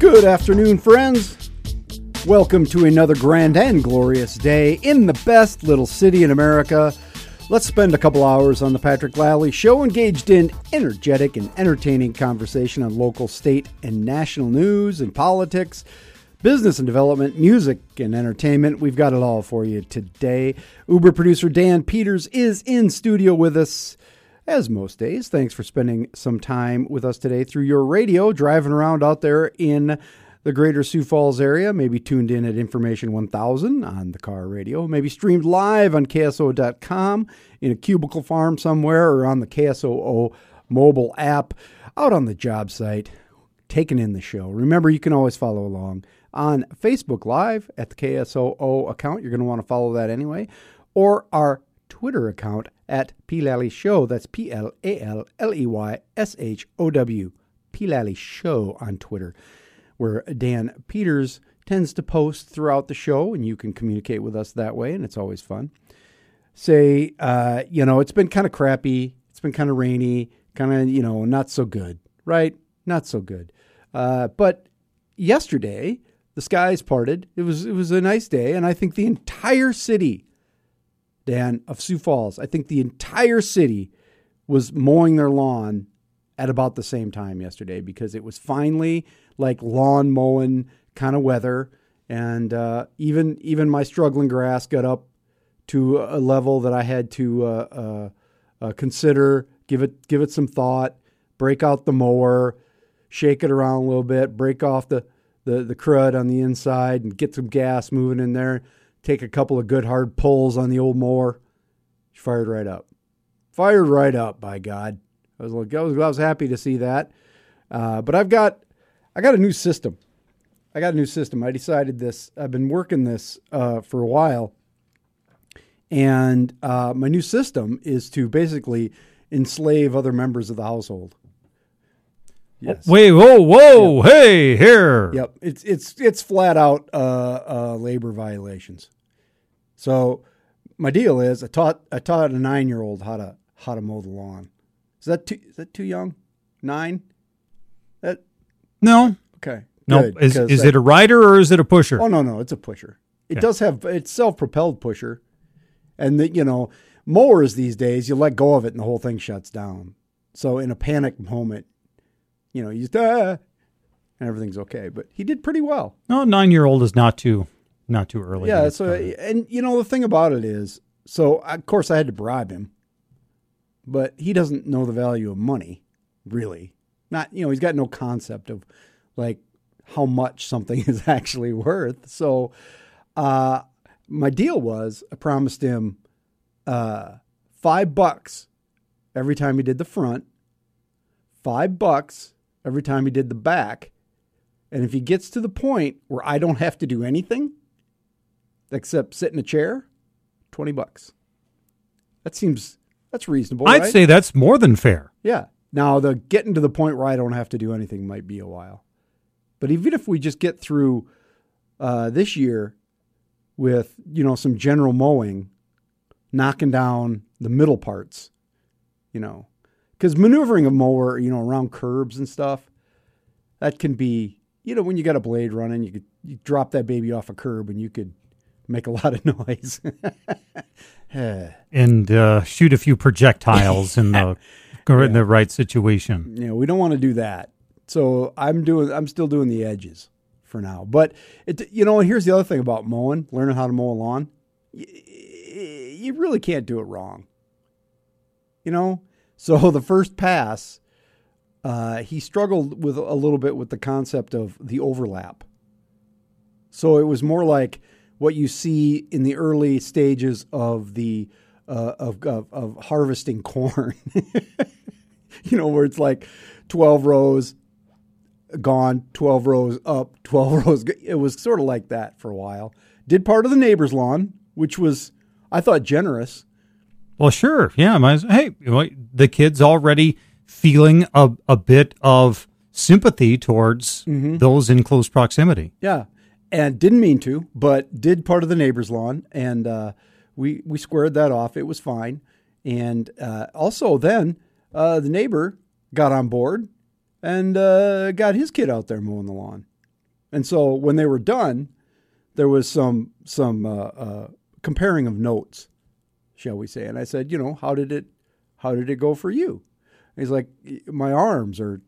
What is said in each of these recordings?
Good afternoon, friends. Welcome to another grand and glorious day in the best little city in America. Let's spend a couple hours on the Patrick Lalley Show engaged in energetic and entertaining conversation on local, state, and national news and politics, business and development, music and entertainment. We've got it all for you today. Uber producer Dan Peters is in studio with us as most days. Thanks for spending some time with us today through your radio, driving around out there in the greater Sioux Falls area, maybe tuned in at Information 1000 on the car radio, maybe streamed live on KSOO.com in a cubicle farm somewhere or on the KSOO mobile app, out on the job site, taking in the show. Remember, you can always follow along on Facebook Live at the KSOO account. You're going to want to follow that anyway, or our Twitter account at P Lalley Show. That's P L A L L E Y S H O W. P Lalley Show on Twitter, where Dan Peters tends to post throughout the show, and you can communicate with us that way, and it's always fun. Say, uh, you know, it's been kind of crappy. It's been kind of rainy, kind of, you know, not so good, right? Not so good. Uh, but yesterday, the skies parted. It was it was a nice day, and I think the entire city Dan, of Sioux Falls. I think the entire city was mowing their lawn at about the same time yesterday because it was finally like lawn mowing kind of weather, and uh, even even my struggling grass got up to a level that I had to uh, uh, uh, consider, give it give it some thought, break out the mower, shake it around a little bit, break off the the, the crud on the inside, and get some gas moving in there take a couple of good hard pulls on the old mower. She fired right up. Fired right up, by God. I was like, I was, I was happy to see that. Uh, but I've got, I got a new system. I got a new system. I decided this. I've been working this uh, for a while, and uh, my new system is to basically enslave other members of the household. Yes. Wait, whoa, whoa, yep. hey, here. Yep, it's it's it's flat out uh, uh, labor violations. So my deal is I taught I taught a nine year old how to how to mow the lawn. Is that too is that too young? Nine? That no. Okay. No. Good, is is it a rider or is it a pusher? Oh no no it's a pusher. It okay. does have it's self propelled pusher, and the, you know mowers these days you let go of it and the whole thing shuts down. So in a panic moment you know, he's ah, and everything's okay. But he did pretty well. No, nine year old is not too not too early. Yeah. So and you know the thing about it is, so of course I had to bribe him, but he doesn't know the value of money, really. Not you know he's got no concept of like how much something is actually worth. So uh, my deal was I promised him uh, five bucks every time he did the front, five bucks every time he did the back. And if he gets to the point where I don't have to do anything except sit in a chair, 20 bucks. That seems that's reasonable. I'd right? say that's more than fair. Yeah. Now the getting to the point where I don't have to do anything might be a while. But even if we just get through uh, this year with, you know, some general mowing, knocking down the middle parts, you know, because maneuvering a mower, you know, around curbs and stuff, that can be, you know, when you got a blade running, you could you drop that baby off a curb and you could make a lot of noise and uh, shoot a few projectiles in the yeah. in the right situation. Yeah, we don't want to do that. So I'm doing, I'm still doing the edges for now. But it, you know, here's the other thing about mowing, learning how to mow a lawn. You, you really can't do it wrong. You know, so the first pass, uh, he struggled with a little bit with the concept of the overlap. So it was more like what you see in the early stages of the uh, of, of, of harvesting corn. you know, where it's like twelve rows gone, twelve rows up, twelve rows. It was sort of like that for a while. Did part of the neighbor's lawn, which was I thought generous. Well, sure. Yeah. Hey, the kid's already feeling a, a bit of sympathy towards mm-hmm. those in close proximity. Yeah. And didn't mean to, but did part of the neighbor's lawn. And uh, we, we squared that off. It was fine. And uh, also, then uh, the neighbor got on board and uh, got his kid out there mowing the lawn. And so when they were done, there was some some uh, uh, comparing of notes, shall we say? And I said, you know, how did it how did it go for you? And he's like, my arms are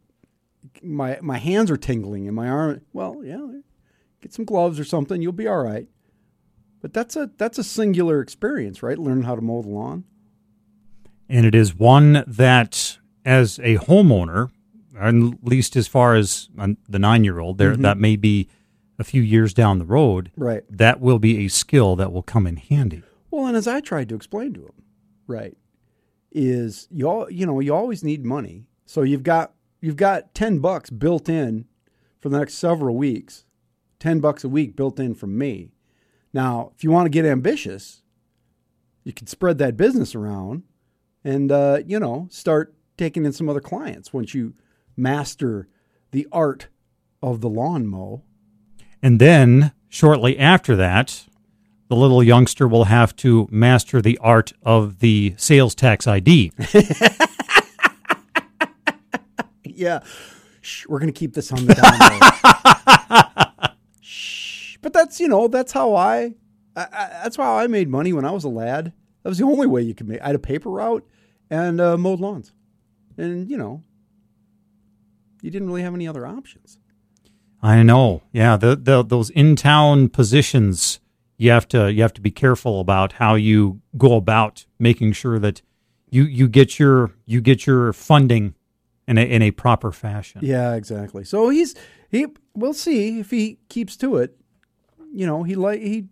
my my hands are tingling and my arm. Well, yeah, get some gloves or something, you'll be all right. But that's a that's a singular experience, right? Learning how to mow the lawn. And it is one that, as a homeowner, at least as far as uh, the nine year old, there mm-hmm. that may be a few years down the road. Right. That will be a skill that will come in handy. Well, and as I tried to explain to him, right, is you all you know you always need money, so you've got you've got ten bucks built in for the next several weeks, ten bucks a week built in from me. Now, if you want to get ambitious, you can spread that business around, and uh, you know start taking in some other clients once you master the art of the lawn mow. And then shortly after that, the little youngster will have to master the art of the sales tax ID. yeah. Shh, we're going to keep this on the down. But that's, you know, that's how I, I, I, that's how I made money when I was a lad. That was the only way you could make. I had a paper route and uh, mowed lawns. And, you know, you didn't really have any other options. I know. Yeah, the, the those in town positions you have to you have to be careful about how you go about making sure that you you get your you get your funding in a in a proper fashion. Yeah, exactly. So he's he we'll see if he keeps to it. You know, he like he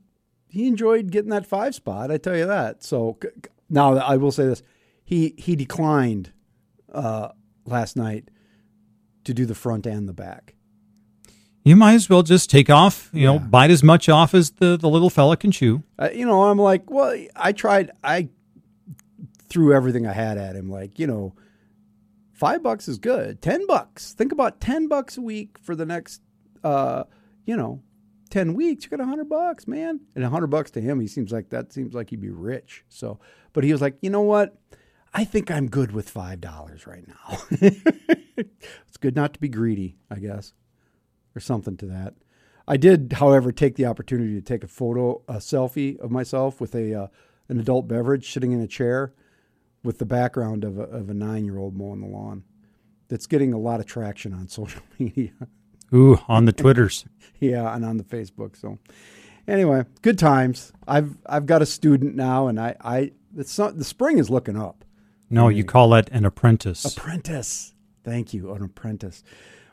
he enjoyed getting that 5 spot, I tell you that. So now I will say this. He he declined uh, last night to do the front and the back. You might as well just take off, you yeah. know, bite as much off as the, the little fella can chew. Uh, you know, I'm like, well, I tried, I threw everything I had at him. Like, you know, five bucks is good. Ten bucks. Think about ten bucks a week for the next, uh, you know, ten weeks. You got a hundred bucks, man. And a hundred bucks to him, he seems like that seems like he'd be rich. So, but he was like, you know what? I think I'm good with five dollars right now. it's good not to be greedy, I guess or something to that. I did, however, take the opportunity to take a photo, a selfie of myself with a uh, an adult beverage sitting in a chair with the background of a, of a nine year old mowing the lawn. That's getting a lot of traction on social media. Ooh, on the Twitters. yeah, and on the Facebook. So, anyway, good times. I've I've got a student now, and I I the, the spring is looking up. No, you call it an apprentice. Apprentice. Thank you, an apprentice.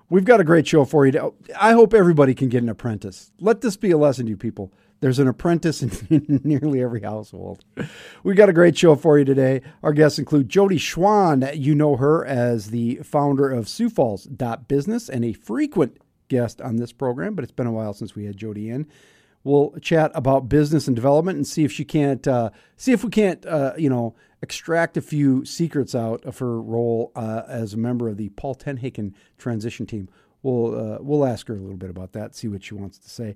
We've got a great show for you. I hope everybody can get an apprentice. Let this be a lesson to you people. There's an apprentice in nearly every household. We've got a great show for you today. Our guests include Jodi Schwan. You know her as the founder of Sioux Falls Business and a frequent guest on this program, but it's been a while since we had Jodi in. We'll chat about business and development and see if she can't uh, see if we can't uh, you know extract a few secrets out of her role uh, as a member of the Paul TenHaken transition team. We'll uh, we'll ask her a little bit about that, see what she wants to say.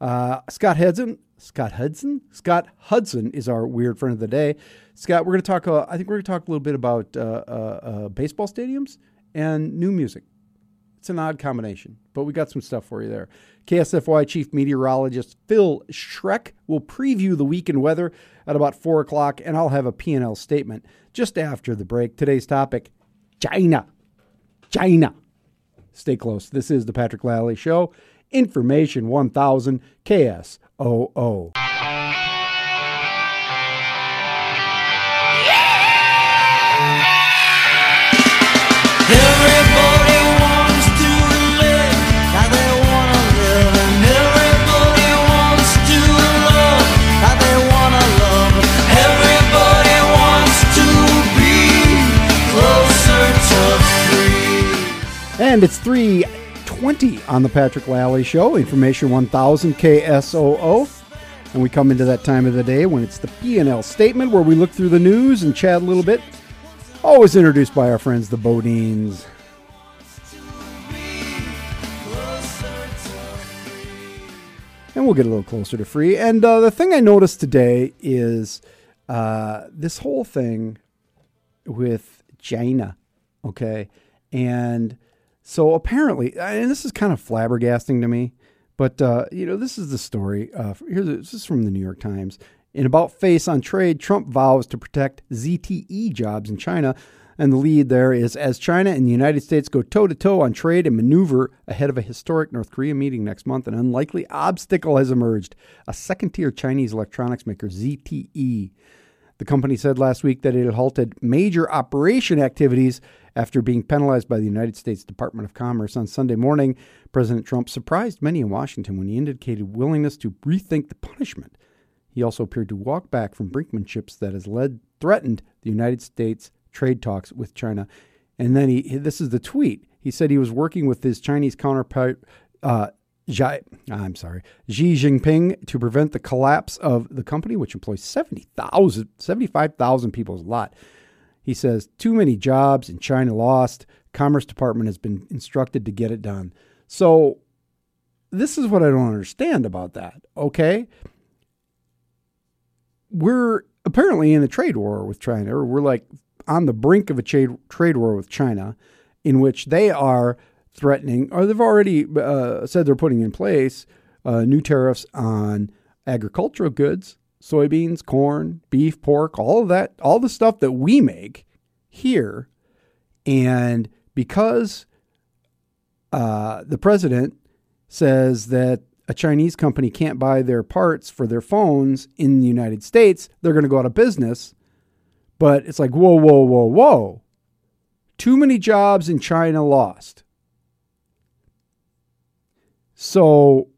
Uh, Scott Hudson, Scott Hudson, Scott Hudson is our weird friend of the day. Scott, we're going to talk. Uh, I think we're going to talk a little bit about baseball stadiums and new music. It's an odd combination, but we got some stuff for you there. KSFY Chief Meteorologist Phil Schreck will preview the weekend weather at about 4 o'clock, and I'll have a P&L statement just after the break. Today's topic, China. China. Stay close. This is the Patrick Lalley Show. Information 1000 KSOO. And it's 320 on the Patrick Lalley Show, Information 1000 KSOO. And we come into that time of the day when it's the P&L statement where we look through the news and chat a little bit. Always introduced by our friends, the BoDeans. And we'll get a little closer to free. And uh, the thing I noticed today is uh, this whole thing with China, okay? And so apparently, and this is kind of flabbergasting to me, But uh, you know, this is the story. Uh, here's this is from the New York Times. In about face on trade, Trump vows to protect ZTE jobs in China. And the lead there is as China and the United States go toe to toe on trade and maneuver ahead of a historic North Korea meeting next month, an unlikely obstacle has emerged. A second tier Chinese electronics maker, ZTE. The company said last week that it had halted major operation activities after being penalized by the United States Department of Commerce on Sunday morning. President Trump surprised many in Washington when he indicated willingness to rethink the punishment. He also appeared to walk back from brinkmanships that has led threatened the United States trade talks with China. And then he this is the tweet. He said he was working with his Chinese counterpart uh, Xi, I'm sorry, Xi Jinping to prevent the collapse of the company, which employs 70,000, 75,000 people, is a lot. He says, too many jobs in China lost. Commerce Department has been instructed to get it done. So this is what I don't understand about that. Okay we're apparently in a trade war with China, or we're like on the brink of a trade trade war with China, in which they are threatening, or they've already uh, said they're putting in place uh, new tariffs on agricultural goods, soybeans, corn, beef, pork, all of that, all the stuff that we make here, and because uh, the president says that a Chinese company can't buy their parts for their phones in the United States, they're going to go out of business. But it's like, whoa, whoa, whoa, whoa. Too many jobs in China lost. So,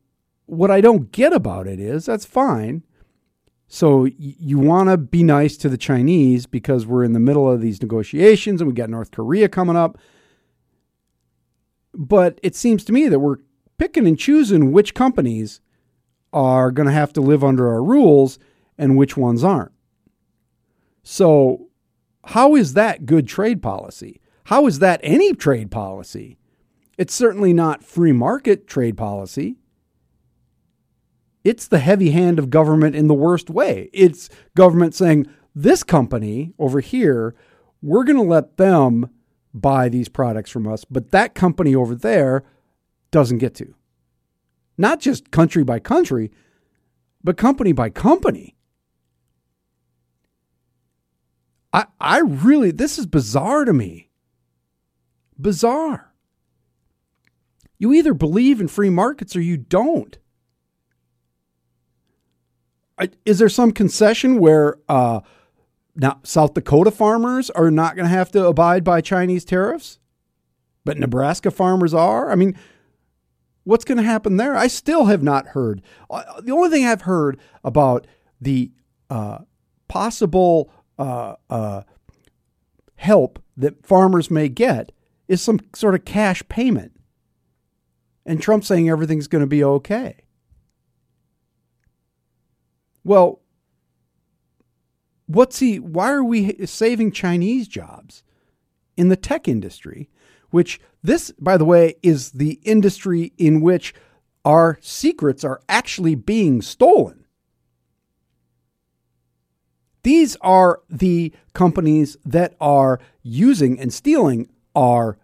what I don't get about it is that's fine. So, you want to be nice to the Chinese because we're in the middle of these negotiations and we got North Korea coming up. But it seems to me that we're picking and choosing which companies are going to have to live under our rules and which ones aren't. So, how is that good trade policy? How is that any trade policy? It's certainly not free market trade policy. It's the heavy hand of government in the worst way. It's government saying, this company over here, we're going to let them buy these products from us, but that company over there, doesn't get to. Not just country by country, but company by company. I, I really, this is bizarre to me. Bizarre. You either believe in free markets or you don't. Is there some concession where uh, now South Dakota farmers are not going to have to abide by Chinese tariffs, but Nebraska farmers are? I mean, What's going to happen there? I still have not heard. The only thing I've heard about the uh, possible uh, uh, help that farmers may get is some sort of cash payment. And Trump saying everything's going to be okay. Well, what's he why are we saving Chinese jobs in the tech industry which this, by the way, is the industry in which our secrets are actually being stolen. These are the companies that are using and stealing our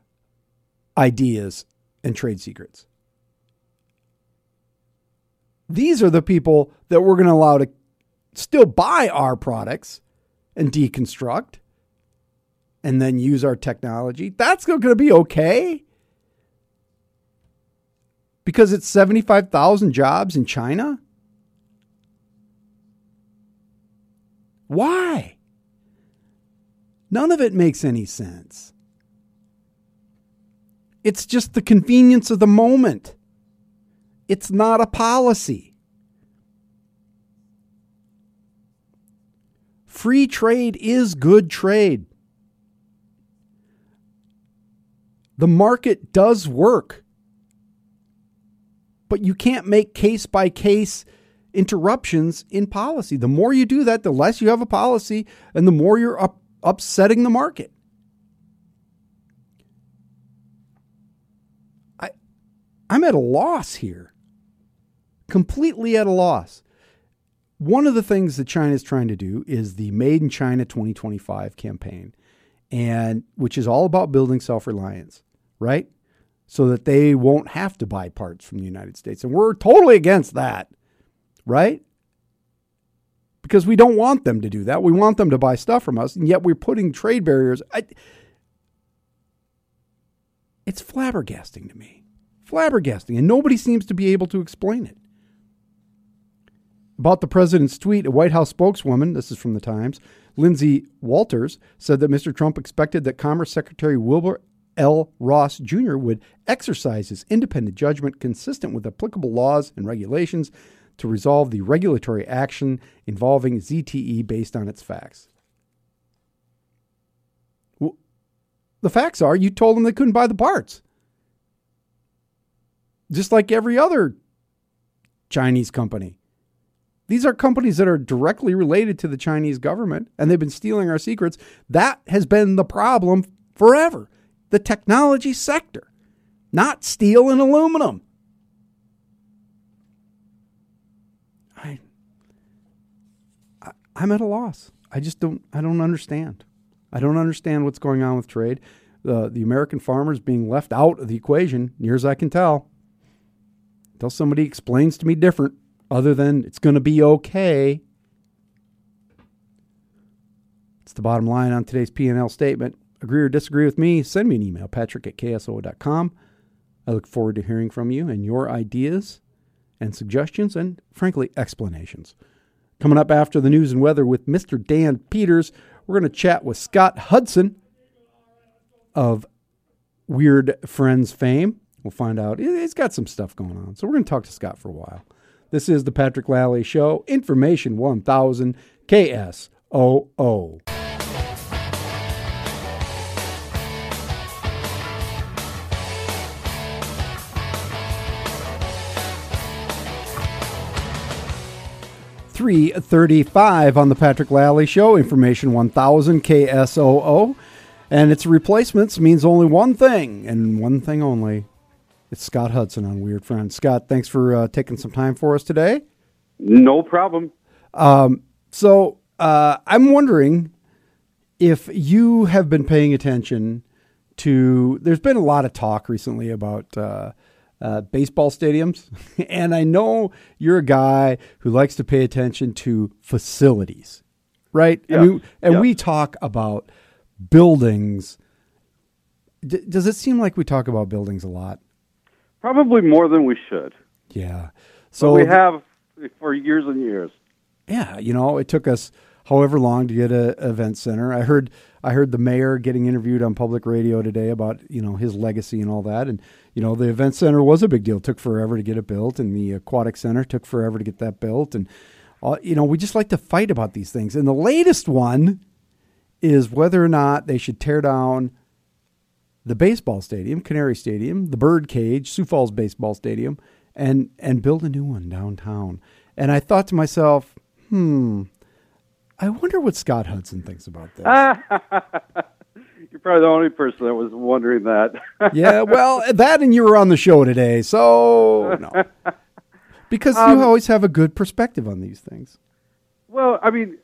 ideas and trade secrets. These are the people that we're going to allow to still buy our products and deconstruct and then use our technology, that's going to be okay. Because it's 75,000 jobs in China? Why? None of it makes any sense. It's just the convenience of the moment. It's not a policy. Free trade is good trade. The market does work. But you can't make case by case interruptions in policy. The more you do that, the less you have a policy and the more you're up, upsetting the market. I'm at a loss here. Completely at a loss. One of the things that China is trying to do is the Made in China 2025 campaign, and which is all about building self-reliance right? so that they won't have to buy parts from the United States. And we're totally against that, right? Because we don't want them to do that. We want them to buy stuff from us, and yet we're putting trade barriers. I, it's flabbergasting to me. Flabbergasting. And nobody seems to be able to explain it. About the president's tweet, a White House spokeswoman, this is from the Times, Lindsay Walters, said that Mr. Trump expected that Commerce Secretary Wilbur L. Ross Jr. would exercise his independent judgment consistent with applicable laws and regulations to resolve the regulatory action involving ZTE based on its facts. Well, the facts are you told them they couldn't buy the parts. Just like every other Chinese company. These are companies that are directly related to the Chinese government and they've been stealing our secrets. That has been the problem forever. The technology sector, not steel and aluminum. I, I I'm at a loss. I just don't I don't understand. I don't understand what's going on with trade. The the American farmers being left out of the equation, near as I can tell. Until somebody explains to me different other than it's going to be okay. It's the bottom line on today's P&L statement. Agree or disagree with me, send me an email, patrick at ksoo.com. I look forward to hearing from you and your ideas and suggestions and, frankly, explanations. Coming up after the news and weather with Mr. Dan Peters, we're going to chat with Scott Hudson of Weird Friends fame. We'll find out. He's got some stuff going on. So we're going to talk to Scott for a while. This is the Patrick Lalley Show, Information 1000 KSOO. Three thirty-five on the Patrick Lalley Show, Information One Thousand KSOO, and its replacements means only one thing and one thing only: it's Scott Hudson on Weird Friends. Scott, thanks for uh, taking some time for us today. No problem. Um, so uh, I'm wondering if you have been paying attention to. There's been a lot of talk recently about uh, uh baseball stadiums, and I know you're a guy who likes to pay attention to facilities, right? Yeah. And, we, and yeah. we talk about buildings. D- does it seem like we talk about buildings a lot? Probably more than we should. Yeah. So So we have for years and years. yeah, you know, it took us however long to get a event center. I heard I heard the mayor getting interviewed on public radio today about you know his legacy and all that, and you know the event center was a big deal. It took forever to get it built, and the aquatic center took forever to get that built, and uh, you know we just like to fight about these things. And the latest one is whether or not they should tear down the baseball stadium, Canary Stadium, the Bird Cage, Sioux Falls Baseball Stadium, and and build a new one downtown. And I thought to myself, hmm, I wonder what Scott Hudson thinks about this. You're probably the only person that was wondering that. yeah, well, that and you were on the show today, so no, because Um, you always have a good perspective on these things. well, I mean,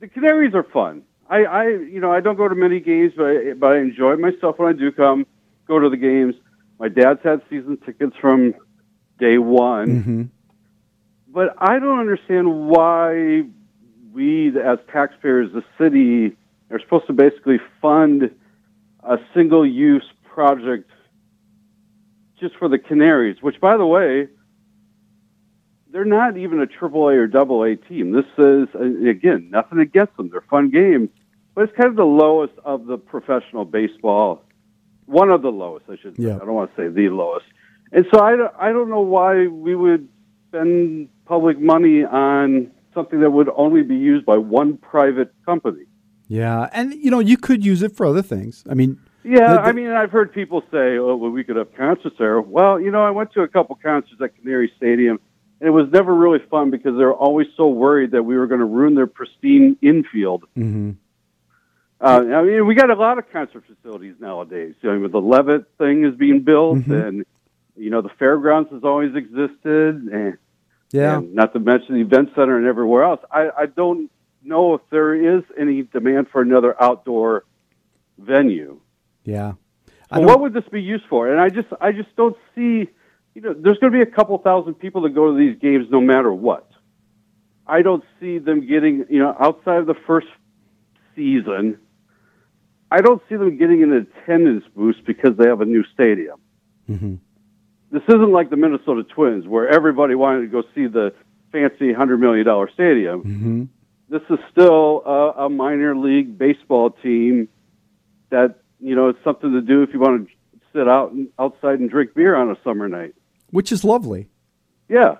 the Canaries are fun. I, I, you know, I don't go to many games, but I, but I enjoy myself when I do come. Go to the games. My dad's had season tickets from day one. Mm-hmm. but I don't understand why we, as taxpayers, the city, are supposed to basically fund a single-use project just for the Canaries. Which, by the way, they're not even a AAA or AA team. This is uh, again nothing against them; they're fun games, but it's kind of the lowest of the professional baseball. One of the lowest, I should say. Yeah. I don't want to say the lowest. And so I don't, I don't know why we would spend public money on something that would only be used by one private company. Yeah, and you know you could use it for other things. I mean, Yeah, The- the- I mean, I've heard people say, "Oh, well, we could have concerts there." Well, you know, I went to a couple concerts at Canary Stadium, and it was never really fun because they were always so worried that we were going to ruin their pristine infield. mhm. Uh, I mean, we got a lot of concert facilities nowadays. You know, the Levitt thing is being built, Mhm. and you know, the fairgrounds has always existed, and, yeah, and not to mention the event center and everywhere else. I, I don't know if there is any demand for another outdoor venue. yeah. Well, what would this be used for? And I just I just don't see. You know, there's going to be a couple thousand people that go to these games no matter what. I don't see them getting, you know, outside of the first season. I don't see them getting an attendance boost because they have a new stadium. Mm-hmm. This isn't like the Minnesota Twins, where everybody wanted to go see the fancy hundred million dollar stadium. Mm-hmm. This is still a, a minor league baseball team that you know it's something to do if you want to sit out and, outside and drink beer on a summer night. Which is lovely. Yeah.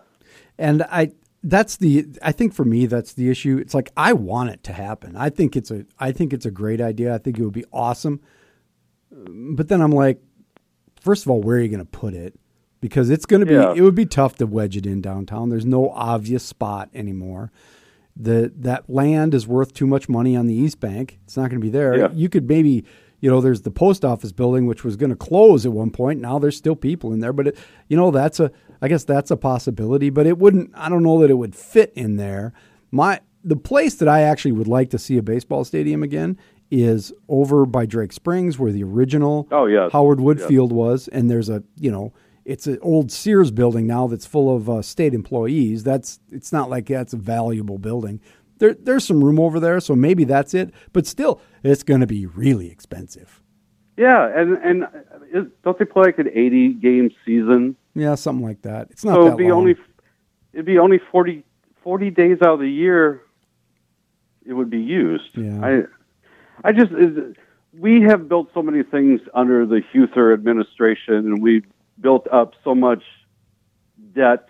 And I that's the I think for me that's the issue. It's like I want it to happen. I think it's a I think it's a great idea. I think it would be awesome. But then I'm like, first of all, where are you going to put it? Because it's going to be Yeah. it would be tough to wedge it in downtown. There's no obvious spot anymore. The that land is worth too much money on the East Bank. It's not going to be there. Yeah. You could maybe you know there's the post office building which was going to close at one point. Now there's still people in there, but it, you know that's a I guess that's a possibility, but it wouldn't I don't know that it would fit in there. My the place that I actually would like to see a baseball stadium again is over by Drake Springs where the original Oh, yes. Howard Wood Yes. Field was and there's a, you know, it's an old Sears building now that's full of uh, state employees. That's it's not like that's a valuable building. There, there's some room over there, so maybe that's it. But still, it's going to be really expensive. Yeah, and and is, don't they play like an eighty game season? Yeah, something like that. It's not so that it'd be long. only it'd be only 40, 40 days out of the year it would be used. Yeah. I I just is- we have built so many things under the Huether administration, and we built up so much debt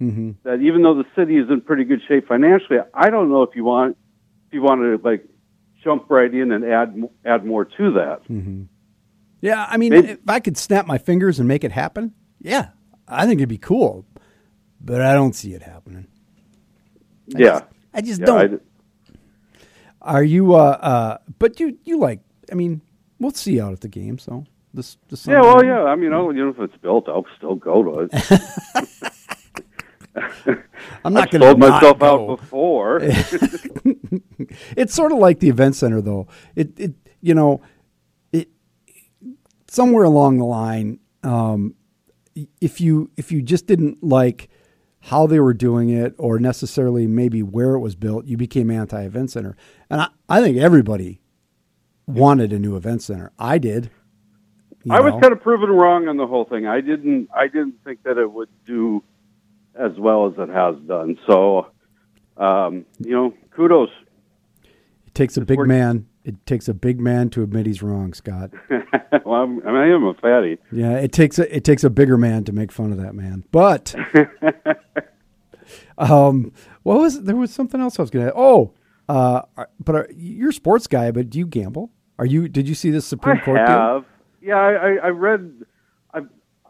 Mhm. that even though the city is in pretty good shape financially, I don't know if you want if you want to like jump right in and add add more to that. Yeah, I mean, Maybe- if I could snap my fingers and make it happen, yeah, I think it'd be cool. But I don't see it happening. yeah, I just yeah. don't. I- Are you? Uh, uh, but you, you like? I mean, we'll see out at the game. So this, this Yeah, well, yeah. I mean, I'll, you know, if it's built, I'll still go to it. I'm not going to sold myself go. out before. It's sort of like the event center, though. It, it, you know, somewhere along the line, um, if you if you just didn't like how they were doing it, or necessarily maybe where it was built, you became anti-event center. And I, I think everybody wanted a new event center. I did. I was kind of proven wrong on the whole thing. I didn't. I didn't think that it would do as well as it has done. So, um, you know, kudos. It takes a big man. It takes a big man to admit he's wrong, Scott. well, I'm, I, mean, I am a fatty. Yeah, it takes a it takes a bigger man to make fun of that man. But um, what was there was something else I was going to. Oh, uh, but are, you're a sports guy, but do you gamble? Are you? Did you see this Supreme I Court deal? have. Yeah, I, I, read. I've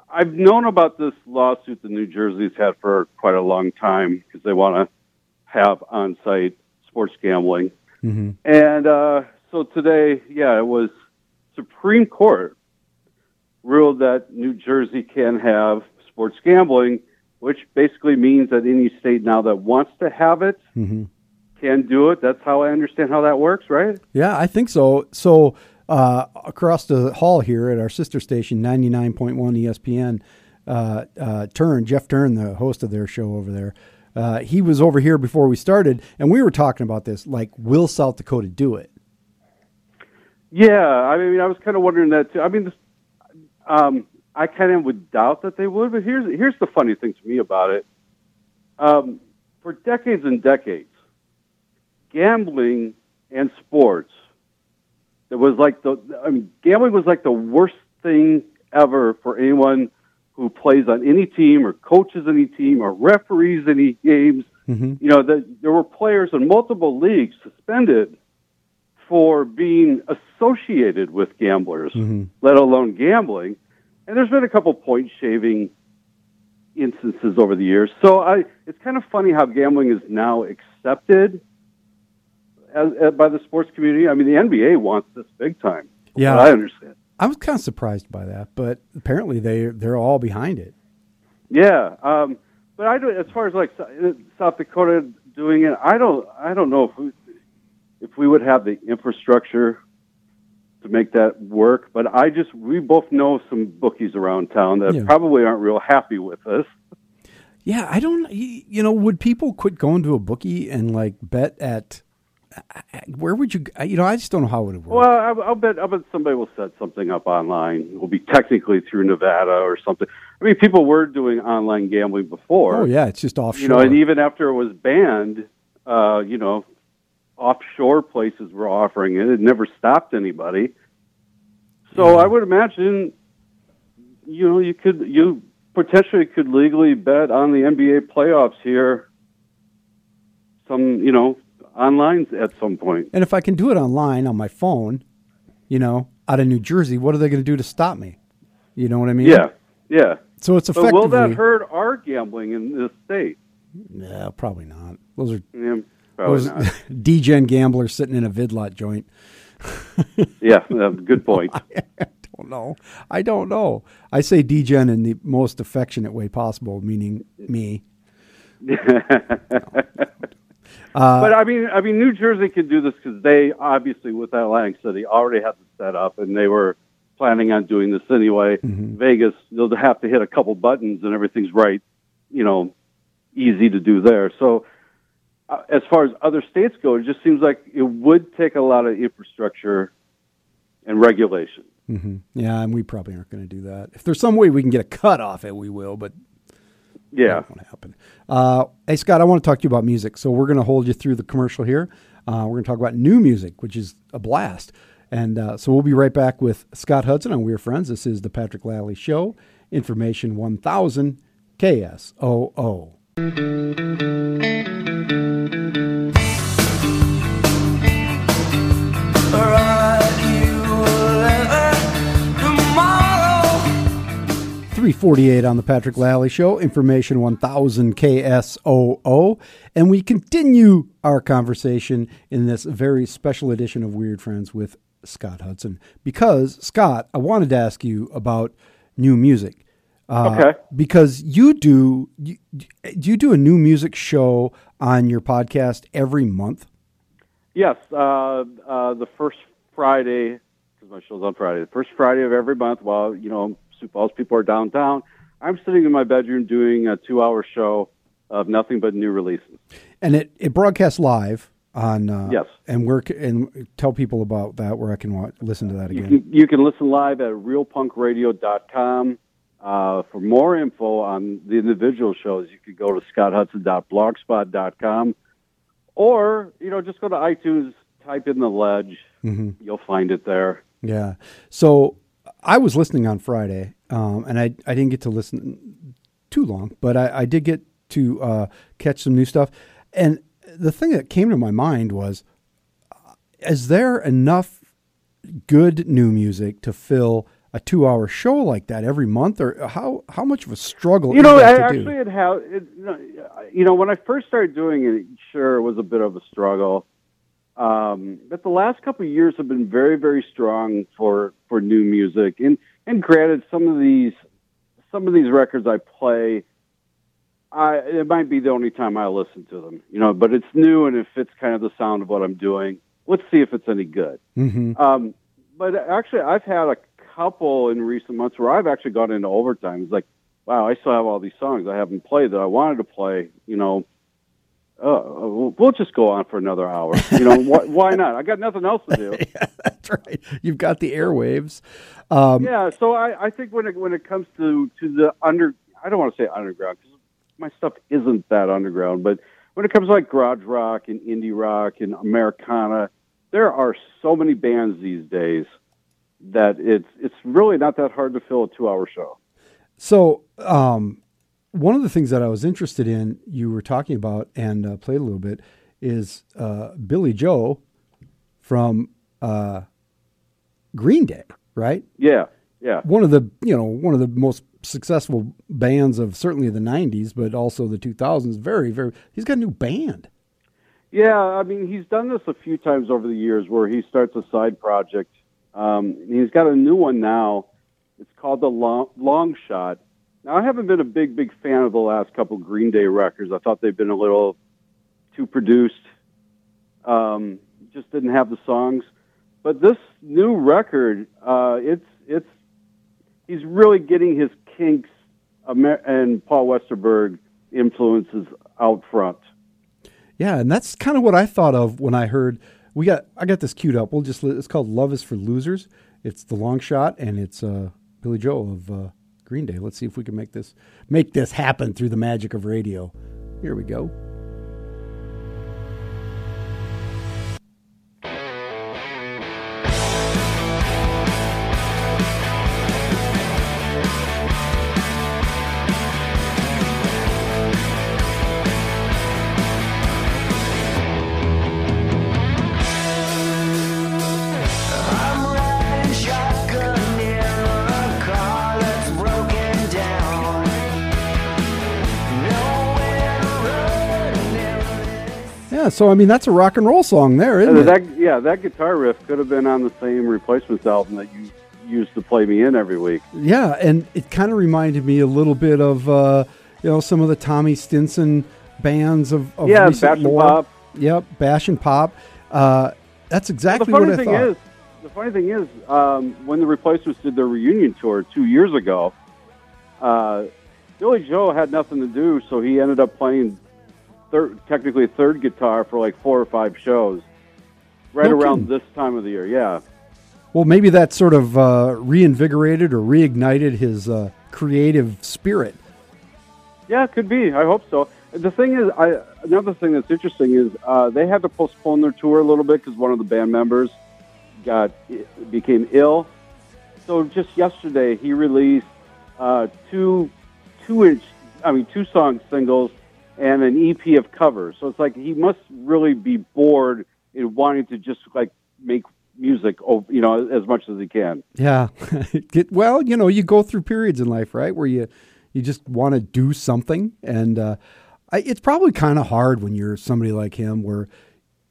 I've known about this lawsuit that New Jersey's had for quite a long time because they want to have on-site sports gambling. Mhm. And uh, so today, yeah, it was Supreme Court ruled that New Jersey can have sports gambling, which basically means that any state now that wants to have it Mhm. can do it. That's how I understand how that works, right? Yeah, I think so. So uh, across the hall here at our sister station, ninety nine point one ESPN, uh, uh, Turn Jeff Turn, the host of their show over there. Uh, he was over here before we started, and we were talking about this. Like, will South Dakota do it? Yeah, I mean, I was kind of wondering that too. I mean, this, um, I kind of would doubt that they would, but here's here's the funny thing to me about it. Um, for decades and decades, gambling and sports, it was like the I mean, gambling was like the worst thing ever for anyone who plays on any team or coaches any team or referees any games. Mhm. You know, the, there were players in multiple leagues suspended for being associated with gamblers, Mhm. let alone gambling. And there's been a couple point shaving instances over the years. So I, it's kind of funny how gambling is now accepted as, as, by the sports community. I mean, the NBA wants this big time. Yeah. I understand. I was kind of surprised by that, but apparently they they're all behind it. Yeah, um, but I do. As far as like South Dakota doing it, I don't. I don't know if we, if we would have the infrastructure to make that work. But I just we both know some bookies around town that Yeah. probably aren't real happy with us. Yeah, I don't. You know, would people quit going to a bookie and like bet at? Where would you? You know, I just don't know how it would work. Well, I'll bet I'll bet somebody will set something up online. It will be technically through Nevada or something. I mean, people were doing online gambling before. oh yeah, it's just offshore. you know, and even after it was banned, uh, you know, offshore places were offering it. It never stopped anybody. So I would imagine, you know, you could you potentially could legally bet on the NBA playoffs here. Some, you know, online at some point. and if I can do it online on my phone, you know, out of New Jersey, what are they going to do to stop me? You know what I mean? Yeah, yeah. So it's But effectively. will that hurt our gambling in this state? No, probably not. Those are Yeah, probably those not. degen gamblers sitting in a vidlot joint. Yeah, uh, good point. I don't know. I don't know. I say degen in the most affectionate way possible, meaning me. but I mean, I mean, New Jersey could do this because they obviously, with Atlantic City, already had the set up, and they were planning on doing this anyway. Vegas, they'll have to hit a couple buttons, and everything's right. You know, easy to do there. So, uh, as far as other states go, it just seems like it would take a lot of infrastructure and regulation. hmm Yeah, and we probably aren't going to do that. If there's some way we can get a cut off it, we will. But Yeah. That won't happen. Uh, hey, Scott, I want to talk to you about music. So we're going to hold you through the commercial here. Uh, we're going to talk about new music, which is a blast. And uh, so we'll be right back with Scott Hudson on Weird Friends. This is the Patrick Lalley Show, Information 1000 KSOO. Tomorrow. 348 on the Patrick Lalley Show, Information 1000 KSOO. And we continue our conversation in this very special edition of Weird Friends with Scott Hudson. Because, Scott, I wanted to ask you about new music. Uh, Okay. Because you do, you, do you do a new music show on your podcast every month? Yes, uh, uh, the first Friday, because my show's on Friday, the first Friday of every month while, you know, Sioux Falls people are downtown, I'm sitting in my bedroom doing a two hour show of nothing but new releases. And it, it broadcasts live on. Uh, Yes. And c- and tell people about that where I can wa listen to that You again. can, you can listen live at realpunkradio.com. Uh, for more info on the individual shows, you could go to scotthudson.blogspot.com or, you know, just go to iTunes, type in the ledge. Mm-hmm. You'll find it there. Yeah. So I was listening on Friday, um, and I I didn't get to listen too long, but I, I did get to uh, catch some new stuff. And the thing that came to my mind was, uh, is there enough good new music to fill a two-hour show like that every month, or how how much of a struggle? You is know, that I, actually, do? it has. It, you know, when I first started doing it, sure, it was a bit of a struggle. Um, but the last couple of years have been very, very strong for for new music. And and granted, some of these some of these records I play, I it might be the only time I listen to them. You know, but it's new and it fits kind of the sound of what I'm doing. Let's see if it's any good. hmm Um, but actually, I've had a couple in recent months where I've actually gone into overtime. It's like, wow, I still have all these songs I haven't played that I wanted to play. You know, uh, we'll just go on for another hour. You know, why, why not? I got nothing else to do. yeah, that's right. You've got the airwaves. Um, Yeah, so I, I think when it when it comes to to the under, I don't want to say underground because my stuff isn't that underground, but when it comes to like garage rock and indie rock and Americana, there are so many bands these days that it's it's really not that hard to fill a two hour show. So, um, one of the things that I was interested in, you were talking about and uh, played a little bit, is uh, Billie Joe from uh, Green Day, right? Yeah, yeah, One of the you know one of the most successful bands of certainly the '90s, but also the 2000s. Very, very. He's got a new band. yeah. I mean, he's done this a few times over the years where he starts a side project. Um, he's got a new one now. It's called the Long, Long Shot. Now, I haven't been a big, big fan of the last couple Green Day records. I thought they've been a little too produced. Um, just didn't have the songs. but this new record, uh, it's it's he's really getting his Kinks Amer- and Paul Westerberg influences out front. Yeah, and that's kind of what I thought of when I heard we got I got this queued up. We'll just it's called Love is for Losers. It's the long shot and it's uh, Billie Joe of uh, Green Day. Let's see if we can make this make this happen through the magic of radio. Here we go. So I mean that's a rock and roll song there, isn't Uh, it? that, yeah, that guitar riff could have been on the same Replacements album that you used to play me in every week. Yeah, and it kind of reminded me a little bit of uh, you know some of the Tommy Stinson bands of, of Yeah, Bash and lore. Pop. Yep, Bash and Pop. Uh, that's the exactly funny what I thing thought. is, the funny thing is, um, when the Replacements did their reunion tour two years ago, uh, Billie Joe had nothing to do, so he ended up playing third, technically third guitar for like four or five shows, right No around kidding. this time of the year. Yeah, Well, maybe that sort of uh, reinvigorated or reignited his uh, creative spirit. yeah, it could be. I hope so. The thing is, I another thing that's interesting is uh, they had to postpone their tour a little bit because one of the band members got became ill. So just yesterday, he released uh, two two inch, I mean, two song singles and an EP of covers. So it's like he must really be bored in wanting to just like make music, you know, as much as he can. Yeah. Get, well, you know, you go through periods in life, right, where you you just want to do something, and uh, I, it's probably kind of hard when you're somebody like him, where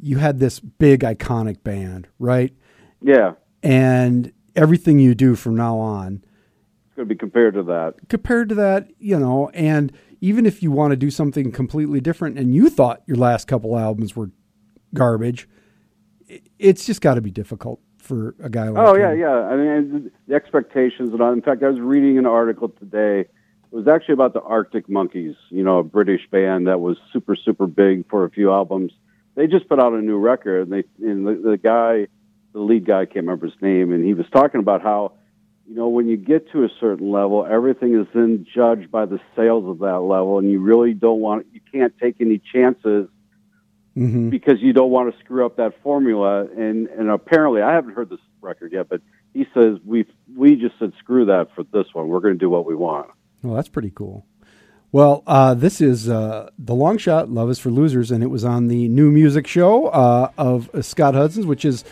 you had this big iconic band, right, Yeah, and everything you do from now on it's going to be compared to that. compared to that, you know, and even if you want to do something completely different and you thought your last couple albums were garbage, it's just got to be difficult for a guy like Oh him. yeah, yeah. I mean, the expectations and all. In fact, I was reading an article today. It was actually about the Arctic Monkeys. You know, a British band that was super, super big for a few albums. They just put out a new record, and they and the, the guy, the lead guy, I can't remember his name, and he was talking about how, you know, when you get to a certain level, everything is then judged by the sales of that level, and you really don't want, you can't take any chances hmm because you don't want to screw up that formula. And and apparently, I haven't heard this record yet, but he says we we just said screw that for this one. We're going to do what we want. Well, that's pretty cool. Well, uh, this is uh, the long shot. Love is for losers, and it was on the new music show uh, of uh, Scott Hudson's, which is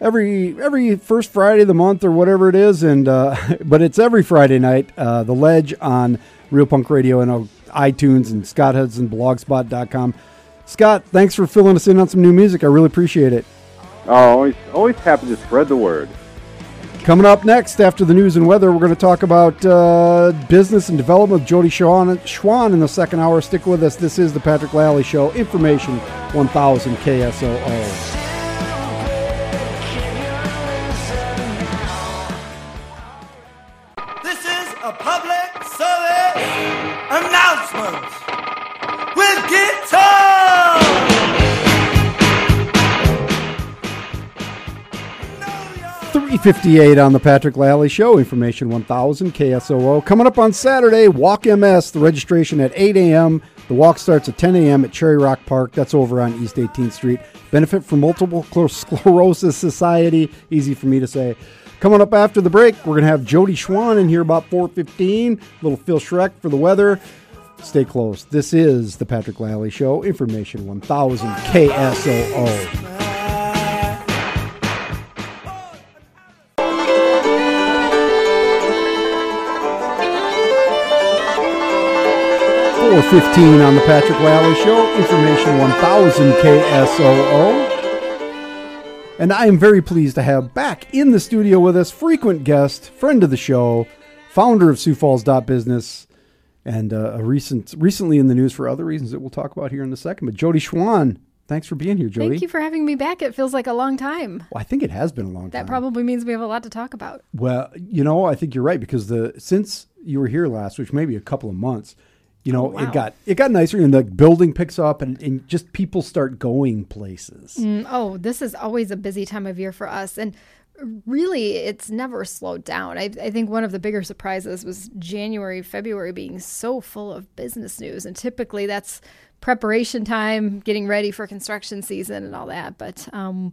every every first Friday of the month or whatever it is, and uh, but it's every Friday night. Uh, the Ledge on Real Punk Radio and uh, iTunes and Scott Hudson blogspot.com. Scott, thanks for filling us in on some new music. I really appreciate it. Oh, always always happy to spread the word. Coming up next, after the news and weather, we're going to talk about uh, business and development with Jodi Schwan in the second hour. Stick with us. This is the Patrick Lalley Show. Information 1000 KSOO. 358 on the Patrick Lalley Show. Information 1000 KSOO. Coming up on Saturday, Walk MS. The registration at 8 a.m. The walk starts at 10 a.m. at Cherry Rock Park. That's over on East 18th Street. Benefit from Multiple Sclerosis Society. Easy for me to say. Coming up after the break, we're going to have Jodi Schwan in here about 415. Little Phil Schreck for the weather. Stay close. This is the Patrick Lalley Show. Information 1000 KSOO. Four fifteen on the Patrick Lalley Show. Information one thousand KSOO. And I am very pleased to have back in the studio with us frequent guest, friend of the show, founder of Sioux Falls Business, and uh, a recent recently in the news for other reasons that we'll talk about here in a second. But Jodi Schwan, Thanks for being here, Jodi. Thank you for having me back. It feels like a long time. Well, I think it has been a long That time. That probably means we have a lot to talk about. Well, you know, I think you're right because the since you were here last, which maybe a couple of months, you know, Oh, wow. it got it got nicer and the building picks up and, and just people start going places. Mm, oh, this is always a busy time of year for us. And really, it's never slowed down. I, I think one of the bigger surprises was January, February being so full of business news. And typically that's preparation time, getting ready for construction season and all that. But, um,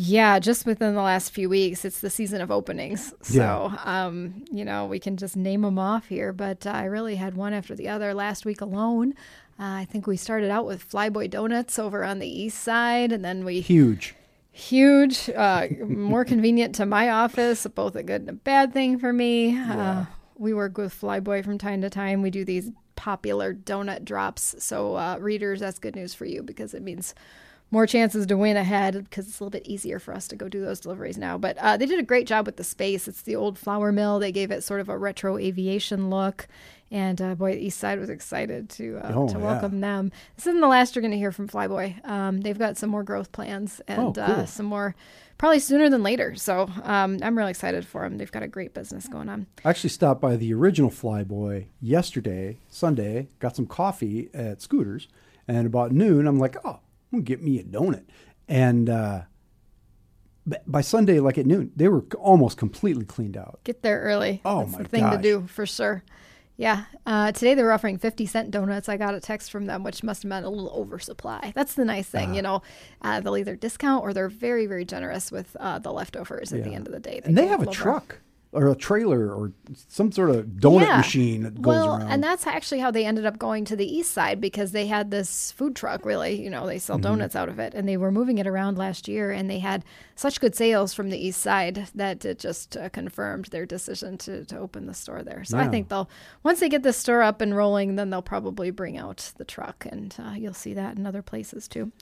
yeah, just within the last few weeks, it's the season of openings. So, um, you know, we can just name them off here. But uh, I really had one after the other last week alone. Uh, I think we started out with Flyboy Donuts over on the east side, and then we Huge. huge, uh, more convenient to my office, both a good and a bad thing for me. Uh, we work with Flyboy from time to time. We do these popular donut drops. So, uh, readers, that's good news for you because it means more chances to win ahead because it's a little bit easier for us to go do those deliveries now. But uh, they did a great job with the space. It's the old flour mill. They gave it sort of a retro aviation look. And uh, boy, the East Side was excited to uh, Oh, to yeah. welcome them. This isn't the last you're going to hear from Flyboy. Um, they've got some more growth plans and Oh, cool. uh, some more, probably sooner than later. So um, I'm really excited for them. They've got a great business going on. I actually stopped by the original Flyboy yesterday, Sunday, got some coffee at Scooters, and about noon, I'm like, oh, I'm gonna get me a donut. And uh, by Sunday, like at noon, they were almost completely cleaned out. Get there early. Oh, That's my the thing to do for sure. Yeah. Uh, today they were offering 50 cent donuts. I got a text from them, which must have meant a little oversupply. That's the nice thing. You know, uh, they'll either discount or they're very, very generous with uh, the leftovers at the end of the day. And they have a truck. Or a trailer or some sort of donut Yeah. machine that goes well, around. and that's actually how they ended up going to the east side because they had this food truck. Really, you know, they sell Mm-hmm. donuts out of it, and they were moving it around last year, and they had such good sales from the east side that it just uh, confirmed their decision to to open the store there. So I think they'll once they get this store up and rolling, then they'll probably bring out the truck, and uh, you'll see that in other places too.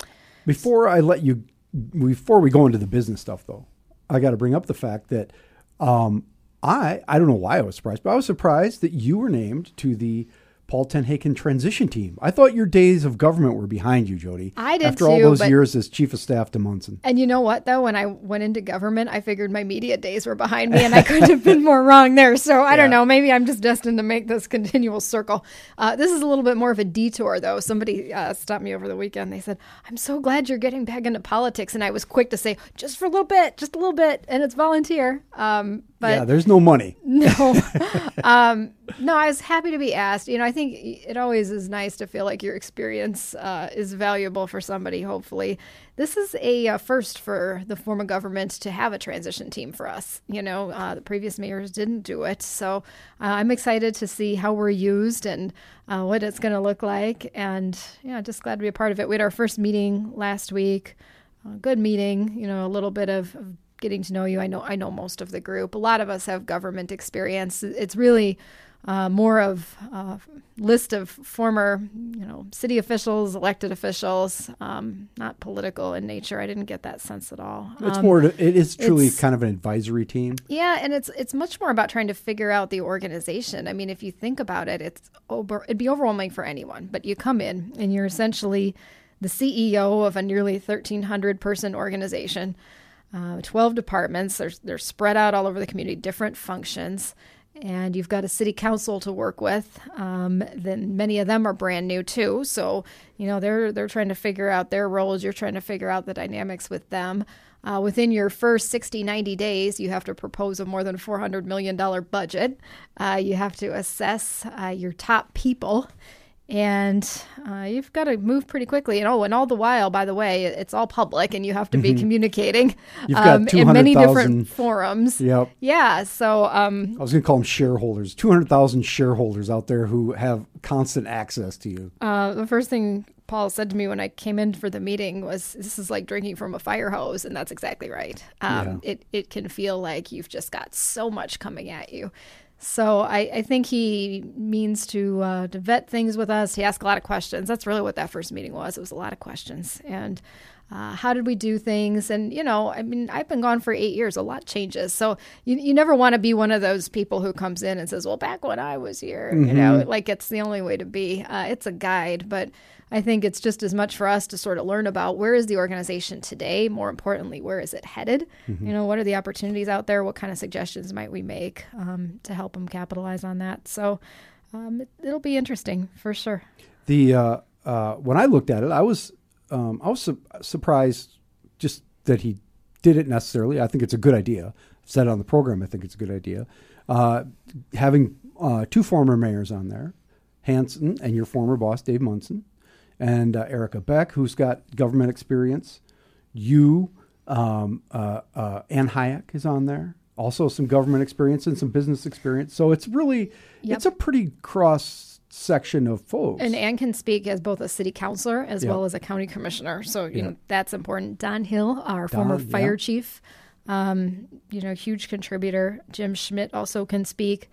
Before I let you, before we go into the business stuff, though, I got to bring up the fact that um, I I don't know why I was surprised, but I was surprised that you were named to the Paul TenHaken transition team. I thought your days of government were behind you, Jodi. I did After all those but- years as chief of staff to Munson. And you know what, though? When I went into government, I figured my media days were behind me, and I couldn't have been more wrong there. So I don't know. Maybe I'm just destined to make this continual circle. Uh, this is a little bit more of a detour, though. Somebody uh, stopped me over the weekend. They said, I'm so glad you're getting back into politics. And I was quick to say, just for a little bit, just a little bit. And it's volunteer. Um, but yeah, there's no money. no. um, no, I was happy to be asked. You know, I think it always is nice to feel like your experience uh, is valuable for somebody, hopefully. This is a uh, first for the form of government to have a transition team for us. You know, uh, the previous mayors didn't do it. So uh, I'm excited to see how we're used and uh, what it's going to look like. And, yeah, just glad to be a part of it. We had our first meeting last week. Good meeting, you know, a little bit of, of getting to know you. I know I know most of the group. A lot of us have government experience. It's really uh, more of a list of former, you know, city officials, elected officials, um, not political in nature. I didn't get that sense at all. It's Um, more. It is truly kind of an advisory team. yeah, and it's it's much more about trying to figure out the organization. I mean, if you think about it, it's over, it'd be overwhelming for anyone. But you come in and you're essentially the CEO of a nearly 1,300 person organization, uh, 12 departments. They're they're spread out all over the community, different functions. And you've got a city council to work with. Um, then many of them are brand new too, so you know they're they're trying to figure out their roles. You're trying to figure out the dynamics with them. Uh, within your first 60, 90 days, you have to propose a more than $400 million budget. Uh, you have to assess uh, your top people. And uh, you've got to move pretty quickly. And oh, and all the while, by the way, it's all public and you have to be communicating Mm-hmm. You've got um, in many 200,000 different forums. Yep. Yeah. So, um, I was going to call them shareholders. Two hundred thousand shareholders out there who have constant access to you. Uh, the first thing Paul said to me when I came in for the meeting was, "This is like drinking from a fire hose," and that's exactly right. Um, It it can feel like you've just got so much coming at you. So I, I think he means to uh, to vet things with us. He asked a lot of questions. That's really what that first meeting was. It was a lot of questions, and Uh, how did we do things? And, you know, I mean, I've been gone for eight years. A lot changes. So you, you never want to be one of those people who comes in and says, well, back when I was here, you know, like it's the only way to be. Uh, it's a guide, but I think it's just as much for us to sort of learn about where is the organization today. More importantly, where is it headed? You know, what are the opportunities out there? What kind of suggestions might we make um, to help them capitalize on that? So um, it, it'll be interesting for sure. The uh, uh, when I looked at it, I was um, I was su- surprised just that he did it necessarily. I think it's a good idea. I've said it on the program. I think it's a good idea. Uh, having uh, two former mayors on there, Hanson and your former boss Dave Munson, and uh, Erica Beck, who's got government experience. You, um, uh, uh, Anne Hajek is on there. Also, some government experience and some business experience. So it's really, Yep. it's a pretty cross section of folks. And Anne can speak as both a city councilor as Yeah. well as a county commissioner. So, you Yeah. know, that's important. Don Hill, our former fire chief, um, you know, huge contributor. Jim Schmidt also can speak.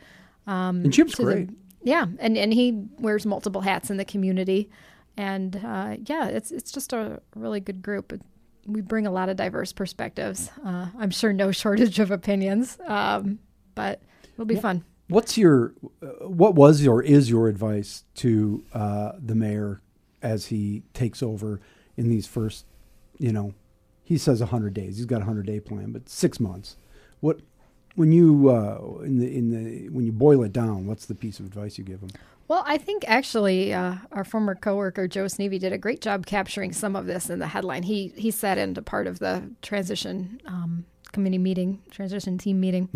Um, and Jim's to the- great. yeah, and, and he wears multiple hats in the community. And uh, yeah, it's it's just a really good group. We bring a lot of diverse perspectives. Uh, I'm sure no shortage of opinions, um, but it'll be fun. What's your, uh, what was or is your advice to uh, the mayor as he takes over in these first, you know, he says 100 days. He's got a 100 day plan, but six months. What, when you, uh, in the, in the, when you boil it down, what's the piece of advice you give him? Well, I think actually uh, our former coworker Joe Sneve did a great job capturing some of this in the headline. He he sat into part of the transition um, committee meeting, transition team meeting,